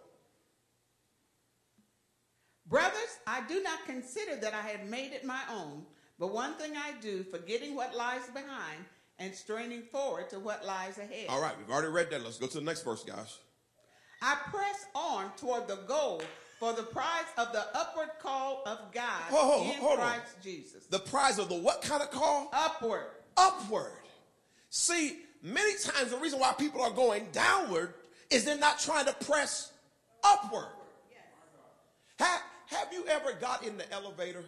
Brothers, I do not consider that I have made it my own, but one thing I do, forgetting what lies behind and straining forward to what lies ahead. All right, we've already read that. Let's go to the next verse, guys. I press on toward the goal for the prize of the upward call of God hold, hold, in hold Christ on. Jesus. The prize of the what kind of call? Upward. Upward. See, many times the reason why people are going downward is they're not trying to press upward. Yes. Have, have you ever got in the elevator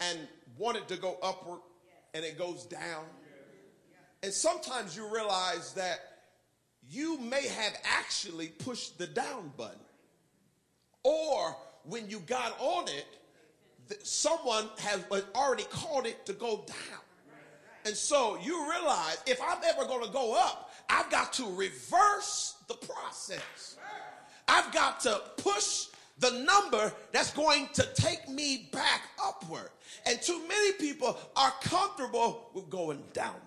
and wanted to go upward yes. and it goes down? Yes. And sometimes you realize that you may have actually pushed the down button. Or when you got on it, someone has uh, already called it to go down. And so you realize if I'm ever going to go up, I've got to reverse the process. I've got to push the number that's going to take me back upward. And too many people are comfortable with going downward.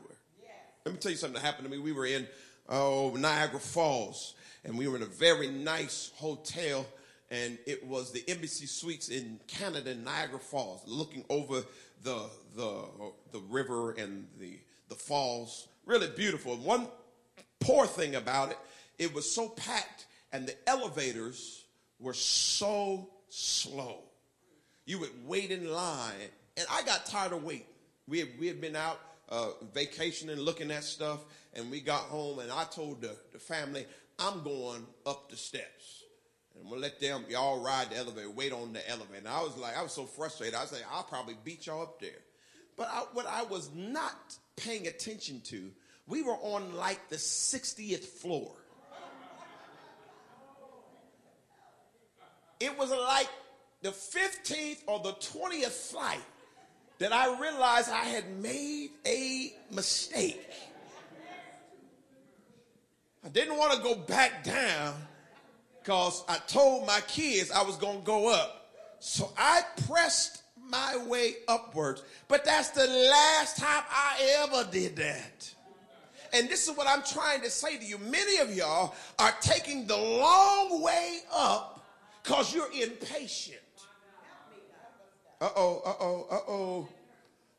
Let me tell you something that happened to me. We were in oh, Niagara Falls, and we were in a very nice hotel, and it was the Embassy Suites in Canada, Niagara Falls, looking over the the the river and the the falls. Really beautiful. One poor thing about it, it was so packed, and the elevators were so slow. You would wait in line, and I got tired of waiting. We had, we had been out uh, vacationing, looking at stuff, and we got home, and I told the, the family, I'm going up the steps. And gonna let them y'all ride the elevator, wait on the elevator. And I was like, I was so frustrated. I was like, I'll probably beat y'all up there. But I, what I was not paying attention to, we were on like the 60th floor. It was like the 15th or the 20th flight that I realized I had made a mistake. I didn't want to go back down because I told my kids I was going to go up. So I pressed my way upwards. But that's the last time I ever did that. And this is what I'm trying to say to you. Many of y'all are taking the long way up because you're impatient. Uh oh, uh oh, uh oh.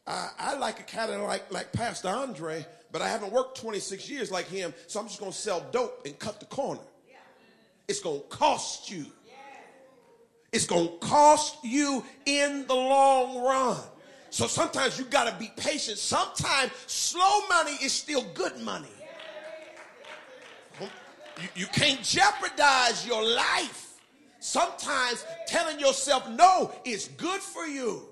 I, I like a kind of like, like Pastor Andre but I haven't worked 26 years like him, so I'm just going to sell dope and cut the corner. It's going to cost you. It's going to cost you in the long run. So sometimes you got to be patient. Sometimes slow money is still good money. You, you can't jeopardize your life. Sometimes telling yourself no is good for you.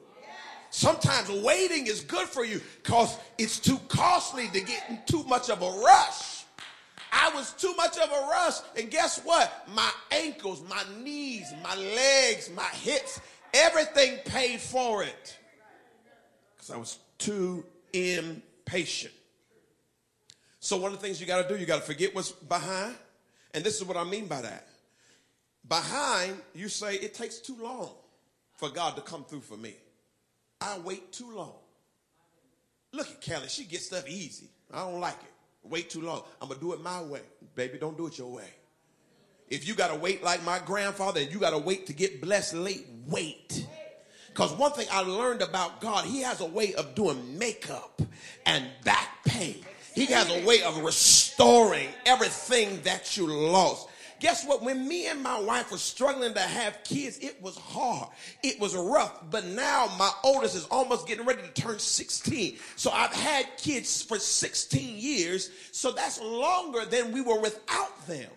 Sometimes waiting is good for you because it's too costly to get in too much of a rush. I was too much of a rush, and guess what? My ankles, my knees, my legs, my hips, everything paid for it because I was too impatient. So, one of the things you got to do, you got to forget what's behind. And this is what I mean by that. Behind, you say, it takes too long for God to come through for me. I wait too long. Look at Kelly. She gets stuff easy. I don't like it. Wait too long. I'm going to do it my way. Baby, don't do it your way. If you got to wait like my grandfather and you got to wait to get blessed late, wait. Because one thing I learned about God, He has a way of doing makeup and back pain. He has a way of restoring everything that you lost. Guess what? When me and my wife were struggling to have kids, it was hard. It was rough. But now my oldest is almost getting ready to turn 16. So I've had kids for 16 years. So that's longer than we were without them.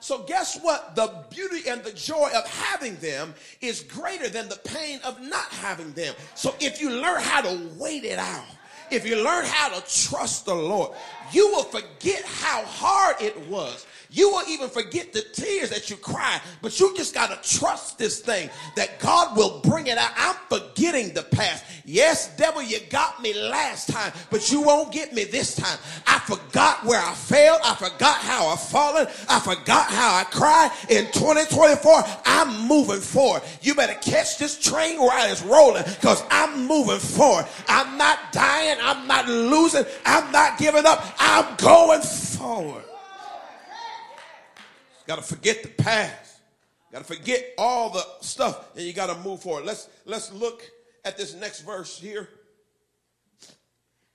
So guess what? The beauty and the joy of having them is greater than the pain of not having them. So if you learn how to wait it out, if you learn how to trust the Lord, you will forget how hard it was you will even forget the tears that you cry, but you just got to trust this thing that God will bring it out. I'm forgetting the past. Yes, devil, you got me last time, but you won't get me this time. I forgot where I failed. I forgot how I fallen. I forgot how I cried. In 2024, I'm moving forward. You better catch this train while it's rolling because I'm moving forward. I'm not dying. I'm not losing. I'm not giving up. I'm going forward. Got to forget the past. Got to forget all the stuff, and you got to move forward. Let's let's look at this next verse here.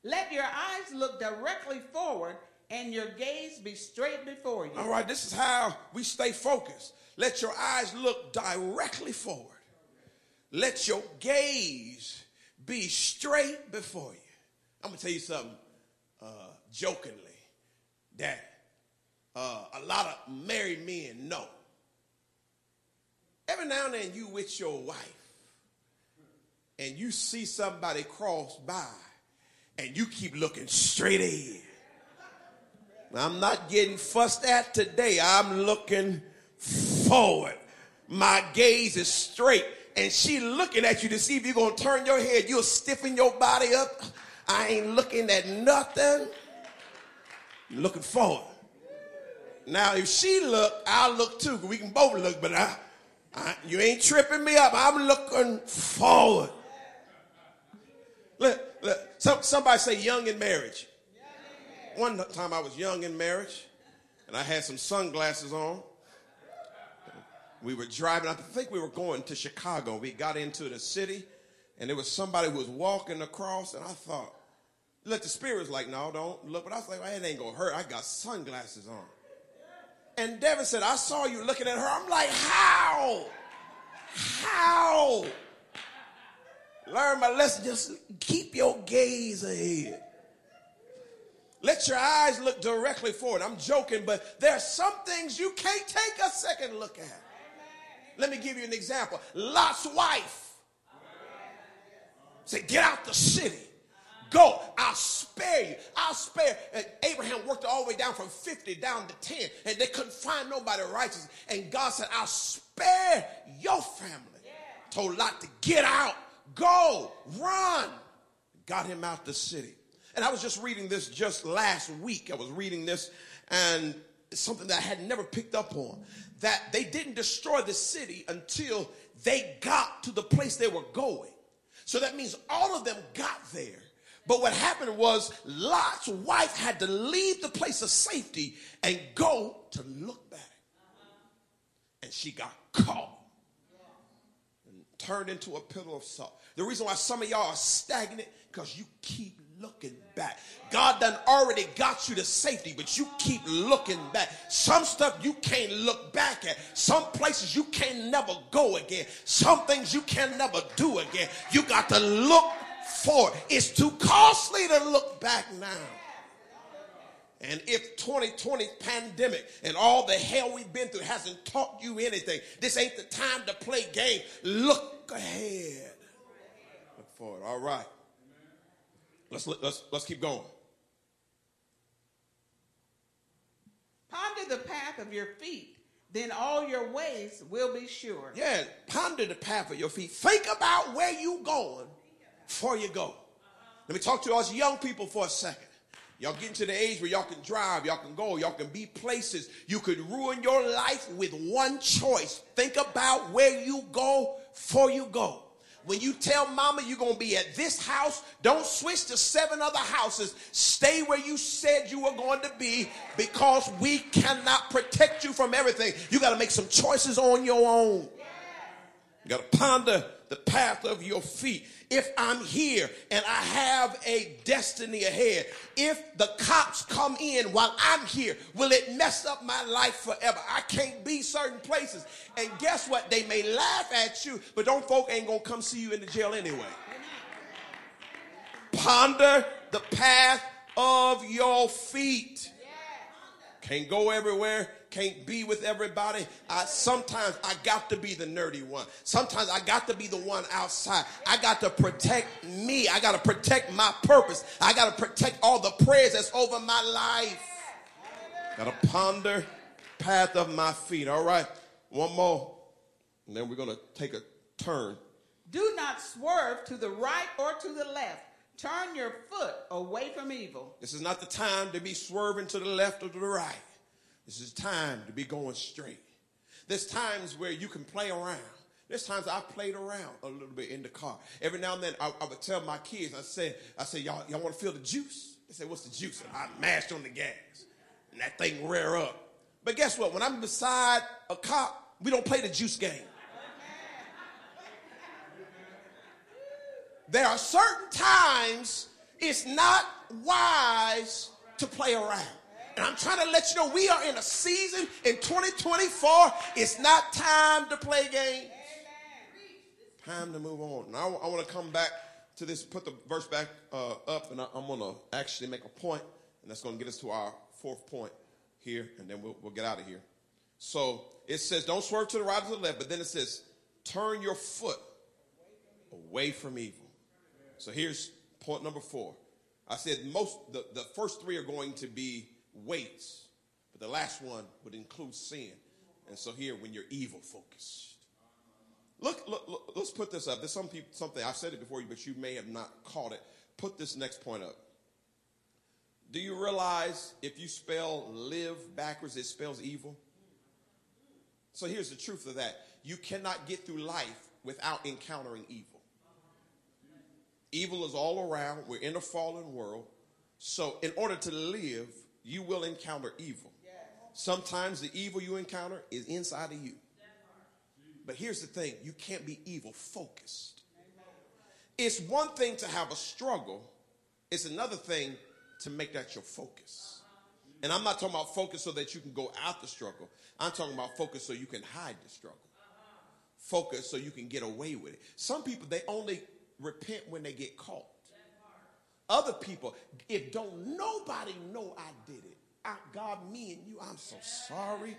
Let your eyes look directly forward, and your gaze be straight before you. All right, this is how we stay focused. Let your eyes look directly forward. Let your gaze be straight before you. I'm gonna tell you something uh, jokingly that uh, a lot of married men know. Every now and then you with your wife and you see somebody cross by and you keep looking straight ahead. I'm not getting fussed at today. I'm looking forward. My gaze is straight. and she looking at you to see if you're going to turn your head, you'll stiffen your body up. I ain't looking at nothing. I'm looking forward. Now, if she look, I'll look too. We can both look, but I, I, you ain't tripping me up. I'm looking forward. Look, look, some, somebody say young in marriage. One time I was young in marriage, and I had some sunglasses on. We were driving, I think we were going to Chicago. We got into the city, and there was somebody who was walking across, and I thought, look, the spirit was like, no, don't look. But I was like, well, it ain't gonna hurt. I got sunglasses on. And Devin said, I saw you looking at her. I'm like, how? How? Learn my lesson. Just keep your gaze ahead. Let your eyes look directly forward. I'm joking, but there are some things you can't take a second look at. Let me give you an example. Lot's wife said, Get out the city. Go. I'll spare you. I'll spare. And Abraham worked all the way down from 50 down to 10, and they couldn't find nobody righteous. And God said, I'll spare your family. Yeah. Told Lot to get out, go, run. Got him out the city. And I was just reading this just last week. I was reading this, and something that I had never picked up on that they didn't destroy the city until they got to the place they were going. So that means all of them got there. But what happened was Lot's wife had to leave the place of safety and go to look back. And she got caught and turned into a pillar of salt. The reason why some of y'all are stagnant because you keep looking back. God done already got you to safety, but you keep looking back. Some stuff you can't look back at. Some places you can never go again. Some things you can never do again. You got to look forward. It's too costly to look back now. And if 2020 pandemic and all the hell we've been through hasn't taught you anything, this ain't the time to play game. Look ahead. Look forward. All right. Let's, let's, let's keep going. Ponder the path of your feet, then all your ways will be sure. Yeah, ponder the path of your feet. Think about where you going before you go. Let me talk to us young people for a second. Y'all getting to the age where y'all can drive, y'all can go, y'all can be places. You could ruin your life with one choice. Think about where you go before you go. When you tell mama you're going to be at this house, don't switch to seven other houses. Stay where you said you were going to be because we cannot protect you from everything. You got to make some choices on your own. You got to ponder the path of your feet. If I'm here and I have a destiny ahead, if the cops come in while I'm here, will it mess up my life forever? I can't be certain places. And guess what? They may laugh at you, but don't folk ain't gonna come see you in the jail anyway. Ponder the path of your feet. Can't go everywhere can't be with everybody. I, sometimes I got to be the nerdy one. Sometimes I got to be the one outside. I got to protect me. I got to protect my purpose. I got to protect all the prayers that's over my life. Got to ponder path of my feet. All right, one more, and then we're going to take a turn. Do not swerve to the right or to the left. Turn your foot away from evil. This is not the time to be swerving to the left or to the right. This is time to be going straight. There's times where you can play around. There's times I played around a little bit in the car. Every now and then I, I would tell my kids, I said, I said, y'all, y'all want to feel the juice? They said, what's the juice? And I mashed on the gas and that thing rear up. But guess what? When I'm beside a cop, we don't play the juice game. There are certain times it's not wise to play around. And I'm trying to let you know we are in a season in 2024. It's not time to play games. Time to move on. Now I, I want to come back to this, put the verse back uh, up, and I, am going to actually make a point, and that's going to get us to our fourth point here, and then we'll, we'll get out of here. So it says, don't swerve to the right or to the left, but then it says, turn your foot away from evil. So here's point number four. I said most the, the first three are going to be weights, but the last one would include sin. And so here, when you're evil focused, look, look, look let's put this up. There's some people, something I've said it before you, but you may have not caught it. Put this next point up. Do you realize if you spell live backwards, it spells evil? So here's the truth of that. You cannot get through life without encountering evil. Evil is all around. We're in a fallen world. So in order to live, you will encounter evil. Sometimes the evil you encounter is inside of you. But here's the thing you can't be evil focused. It's one thing to have a struggle, it's another thing to make that your focus. And I'm not talking about focus so that you can go out the struggle. I'm talking about focus so you can hide the struggle. Focus so you can get away with it. Some people, they only repent when they get caught. Other people, if don't nobody know I did it, I, God, me and you, I'm so sorry.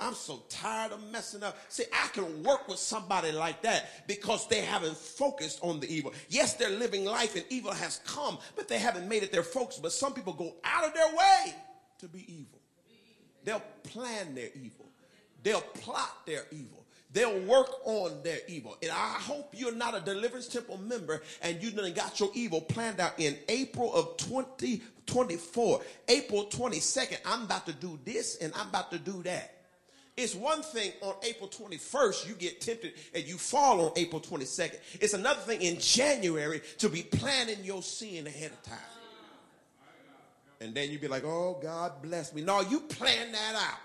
I'm so tired of messing up. See, I can work with somebody like that because they haven't focused on the evil. Yes, they're living life and evil has come, but they haven't made it their focus. But some people go out of their way to be evil. They'll plan their evil. They'll plot their evil. They'll work on their evil. And I hope you're not a Deliverance Temple member and you done got your evil planned out in April of 2024. April 22nd, I'm about to do this and I'm about to do that. It's one thing on April 21st, you get tempted and you fall on April 22nd. It's another thing in January to be planning your sin ahead of time. And then you'd be like, oh, God bless me. No, you plan that out.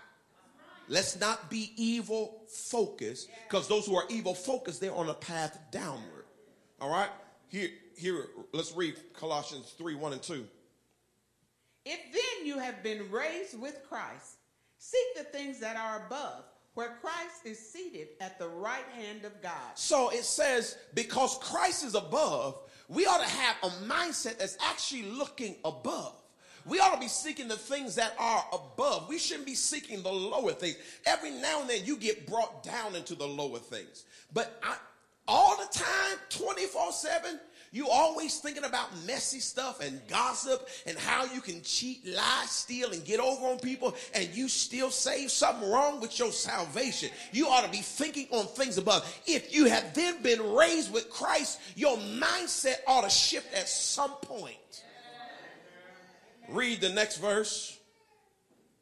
Let's not be evil focused because those who are evil focused, they're on a path downward. All right? Here, here, let's read Colossians 3 1 and 2. If then you have been raised with Christ, Seek the things that are above, where Christ is seated at the right hand of God. So it says, because Christ is above, we ought to have a mindset that's actually looking above. We ought to be seeking the things that are above. We shouldn't be seeking the lower things. Every now and then you get brought down into the lower things. But I, all the time, 24 7, you always thinking about messy stuff and gossip and how you can cheat, lie, steal, and get over on people, and you still say something wrong with your salvation. You ought to be thinking on things above. If you have then been raised with Christ, your mindset ought to shift at some point. Read the next verse.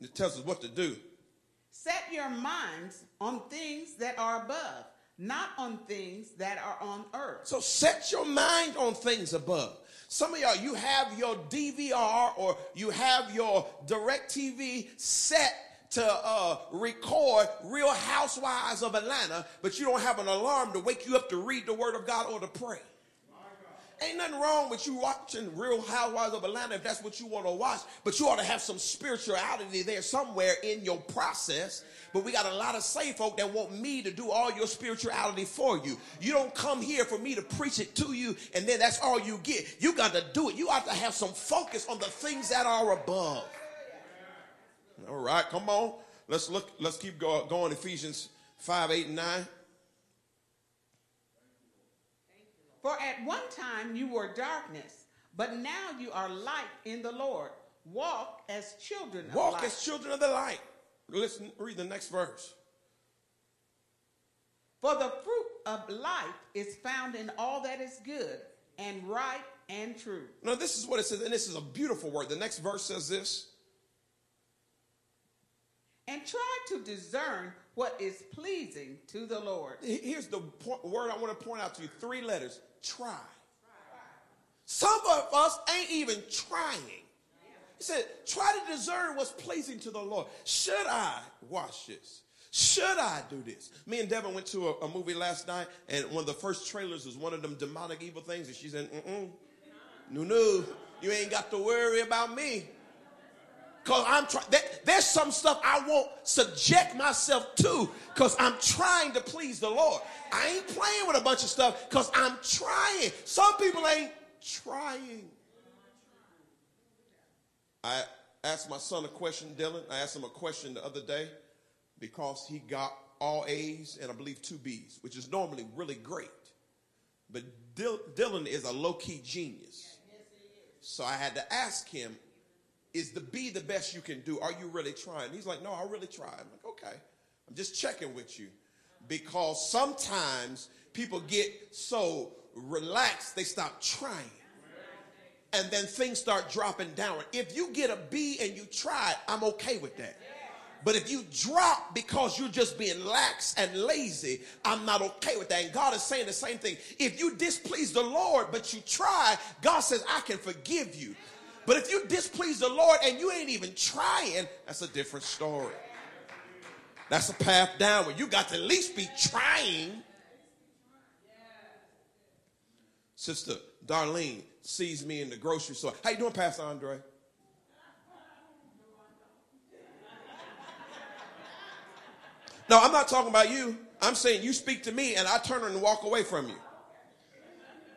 It tells us what to do. Set your minds on things that are above not on things that are on earth. So set your mind on things above. Some of y'all, you have your DVR or you have your DirecTV set to uh, record Real Housewives of Atlanta, but you don't have an alarm to wake you up to read the Word of God or to pray. Ain't nothing wrong with you watching Real Housewives of Atlanta if that's what you want to watch, but you ought to have some spirituality there somewhere in your process. But we got a lot of saved folk that want me to do all your spirituality for you. You don't come here for me to preach it to you and then that's all you get. You got to do it. You ought to have some focus on the things that are above. All right, come on. Let's look, let's keep go, going. Ephesians 5, 8, and 9. For at one time you were darkness, but now you are light in the Lord. Walk as children of Walk light. Walk as children of the light. Listen, read the next verse. For the fruit of life is found in all that is good and right and true. Now, this is what it says, and this is a beautiful word. The next verse says this. And try to discern what is pleasing to the Lord. Here's the point, word I want to point out to you three letters try. Some of us ain't even trying. He said, try to discern what's pleasing to the Lord. Should I watch this? Should I do this? Me and Devin went to a, a, movie last night, and one of the first trailers was one of them demonic evil things, and she said, mm-mm, no, no, you ain't got to worry about me. Because I'm trying, there's some stuff I won't subject myself to because I'm trying to please the Lord. I ain't playing with a bunch of stuff because I'm trying. Some people ain't trying. I asked my son a question, Dylan. I asked him a question the other day because he got all A's and I believe two B's, which is normally really great. But Dylan is a low key genius. So I had to ask him, is the B the best you can do? Are you really trying? He's like, no, I really try. I'm like, okay. I'm just checking with you because sometimes people get so relaxed they stop trying. And then things start dropping down. If you get a B and you try I'm okay with that. But if you drop because you're just being lax and lazy, I'm not okay with that. And God is saying the same thing. If you displease the Lord, but you try, God says, I can forgive you. But if you displease the Lord and you ain't even trying, that's a different story. That's a path downward. You got to at least be trying. Sister Darlene sees me in the grocery store. How you doing, Pastor Andre? No, I'm not talking about you. I'm saying you speak to me and I turn and walk away from you.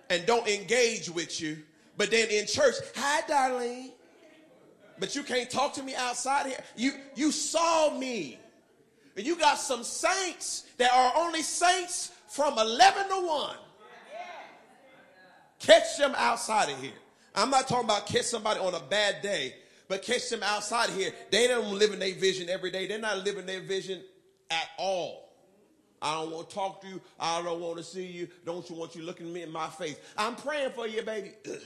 And don't engage with you. But then in church, hi, Darlene. But you can't talk to me outside here. You you saw me. And you got some saints that are only saints from 11 to 1. Catch them outside of here. I'm not talking about catch somebody on a bad day, but catch them outside of here. They don't live in their vision every day. They're not living their vision at all. I don't want to talk to you. I don't want to see you. Don't you want you looking me in my face? I'm praying for you, baby.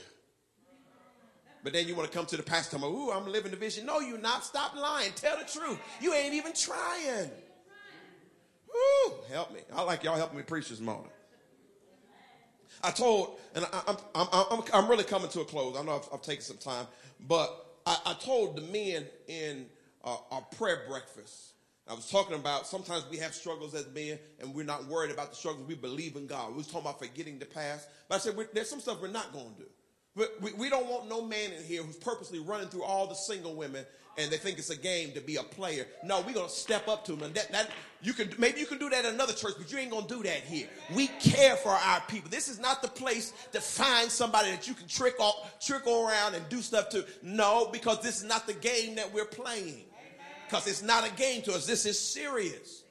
But then you want to come to the pastor, and ooh, I'm living the vision. No, you're not. Stop lying. Tell the truth. You ain't even trying. Woo, help me. I like y'all helping me preach this morning. I told, and I, am I'm, I'm, I'm really coming to a close. I know I've, I've taken some time, but I, I told the men in uh, our prayer breakfast, I was talking about sometimes we have struggles as men and we're not worried about the struggles. We believe in God. We was talking about forgetting the past. But I said, there's some stuff we're not going to do. We, we don't want no man in here who's purposely running through all the single women and they think it's a game to be a player. No, we're gonna step up to them. And that, that you can maybe you can do that in another church, but you ain't gonna do that here. We care for our people. This is not the place to find somebody that you can trick off, trickle around and do stuff to. No, because this is not the game that we're playing. Because it's not a game to us. This is serious.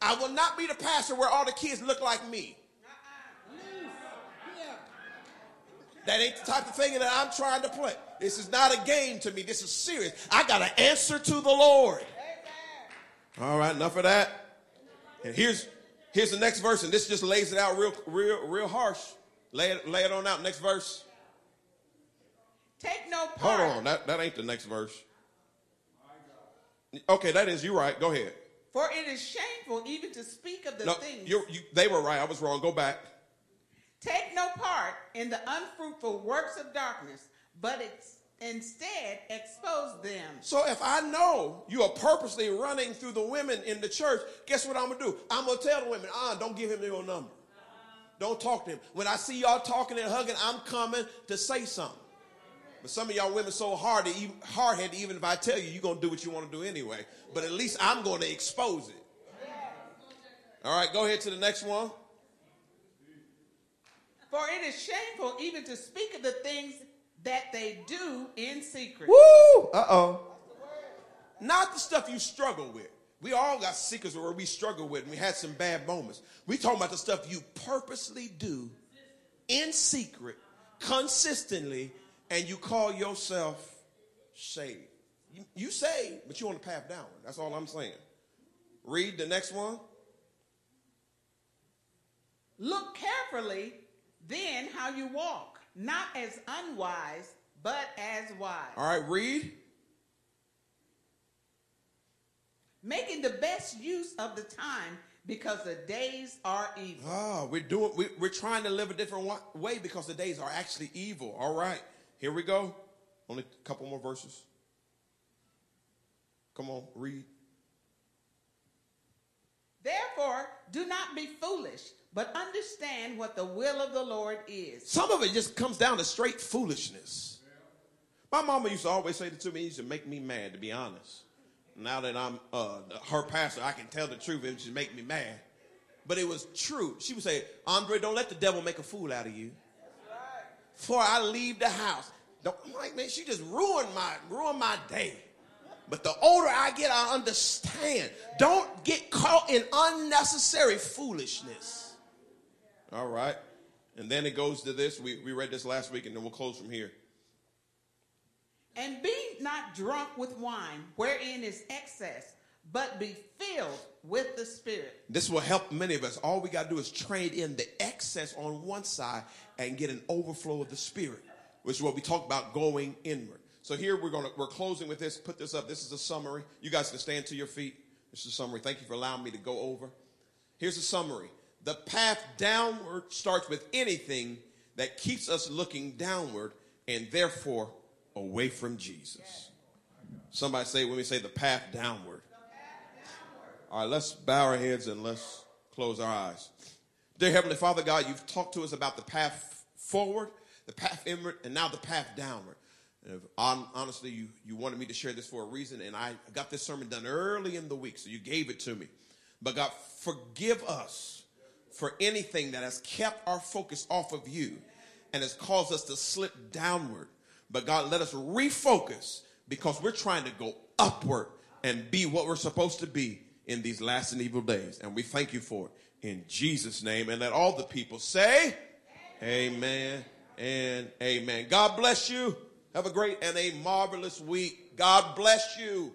I will not be the pastor where all the kids look like me. That ain't the type of thing that I'm trying to play. This is not a game to me. This is serious. I got an answer to the Lord. All right, enough of that. And here's here's the next verse, and this just lays it out real, real, real harsh. Lay it, lay it on out. Next verse. Take no part. Hold on, that, that ain't the next verse. Okay, that is you right. Go ahead. For it is shameful even to speak of the No, things. you they were right. I was wrong. Go back. Take no part in the unfruitful works of darkness, but instead expose them. So if I know you are purposely running through the women in the church, guess what I'm gonna do? I'm gonna tell the women, ah, don't give him your number. Don't talk to him. When I see y'all talking and hugging, I'm coming to say something. But some of y'all women so hard to even, hard-headed, even if I tell you, you're gonna do what you want to do anyway. But at least I'm gonna expose it. All right, go ahead to the next one. For it is shameful even to speak of the things that they do in secret. Woo! Uh oh. Not the stuff you struggle with. We all got secrets where we struggle with, and we had some bad moments. We talking about the stuff you purposely do in secret, consistently, and you call yourself saved. You, you saved, but you're on the path downward. That's all I'm saying. Read the next one. Look carefully then how you walk, not as unwise, but as wise. All right, read. Making the best use of the time because the days are evil. Oh, we're doing. We, we're trying to live a different way because the days are actually evil. All right, here we go. Only a couple more verses. Come on, read. Therefore, do not be foolish, but understand what the will of the Lord is. Some of it just comes down to straight foolishness. My mama used to always say that to me. It used to make me mad, to be honest. Now that I'm uh, her pastor, I can tell the truth. It just make me mad. But it was true. She would say, Andre, don't let the devil make a fool out of you. Before I leave the house. Don't, I'm like, man, she just ruined my, ruined my day. But the older I get, I understand. Don't get caught in unnecessary foolishness. All right. And then it goes to this. We, we read this last week, and then we'll close from here. And be not drunk with wine, wherein is excess, but be filled with the Spirit. This will help many of us. All we got to do is trade in the excess on one side and get an overflow of the Spirit, which is what we talk about going inward. So here we're going to, we're closing with this. Put this up. This is a summary. You guys can stand to your feet. This is a summary. Thank you for allowing me to go over. Here's a summary. The path downward starts with anything that keeps us looking downward and therefore away from Jesus. Somebody say, when we say the path downward. All right, let's bow our heads and let's close our eyes. Dear Heavenly Father God, you've talked to us about the path forward, the path inward, and now the path downward. And honestly, you, you wanted me to share this for a reason, and I got this sermon done early in the week, so you gave it to me. But God, forgive us for anything that has kept our focus off of you and has caused us to slip downward. But God, let us refocus because we're trying to go upward and be what we're supposed to be in these last and evil days. And we thank you for it in Jesus' name. And let all the people say, Amen, amen and amen. God bless you. Have a great and a marvelous week. God bless you.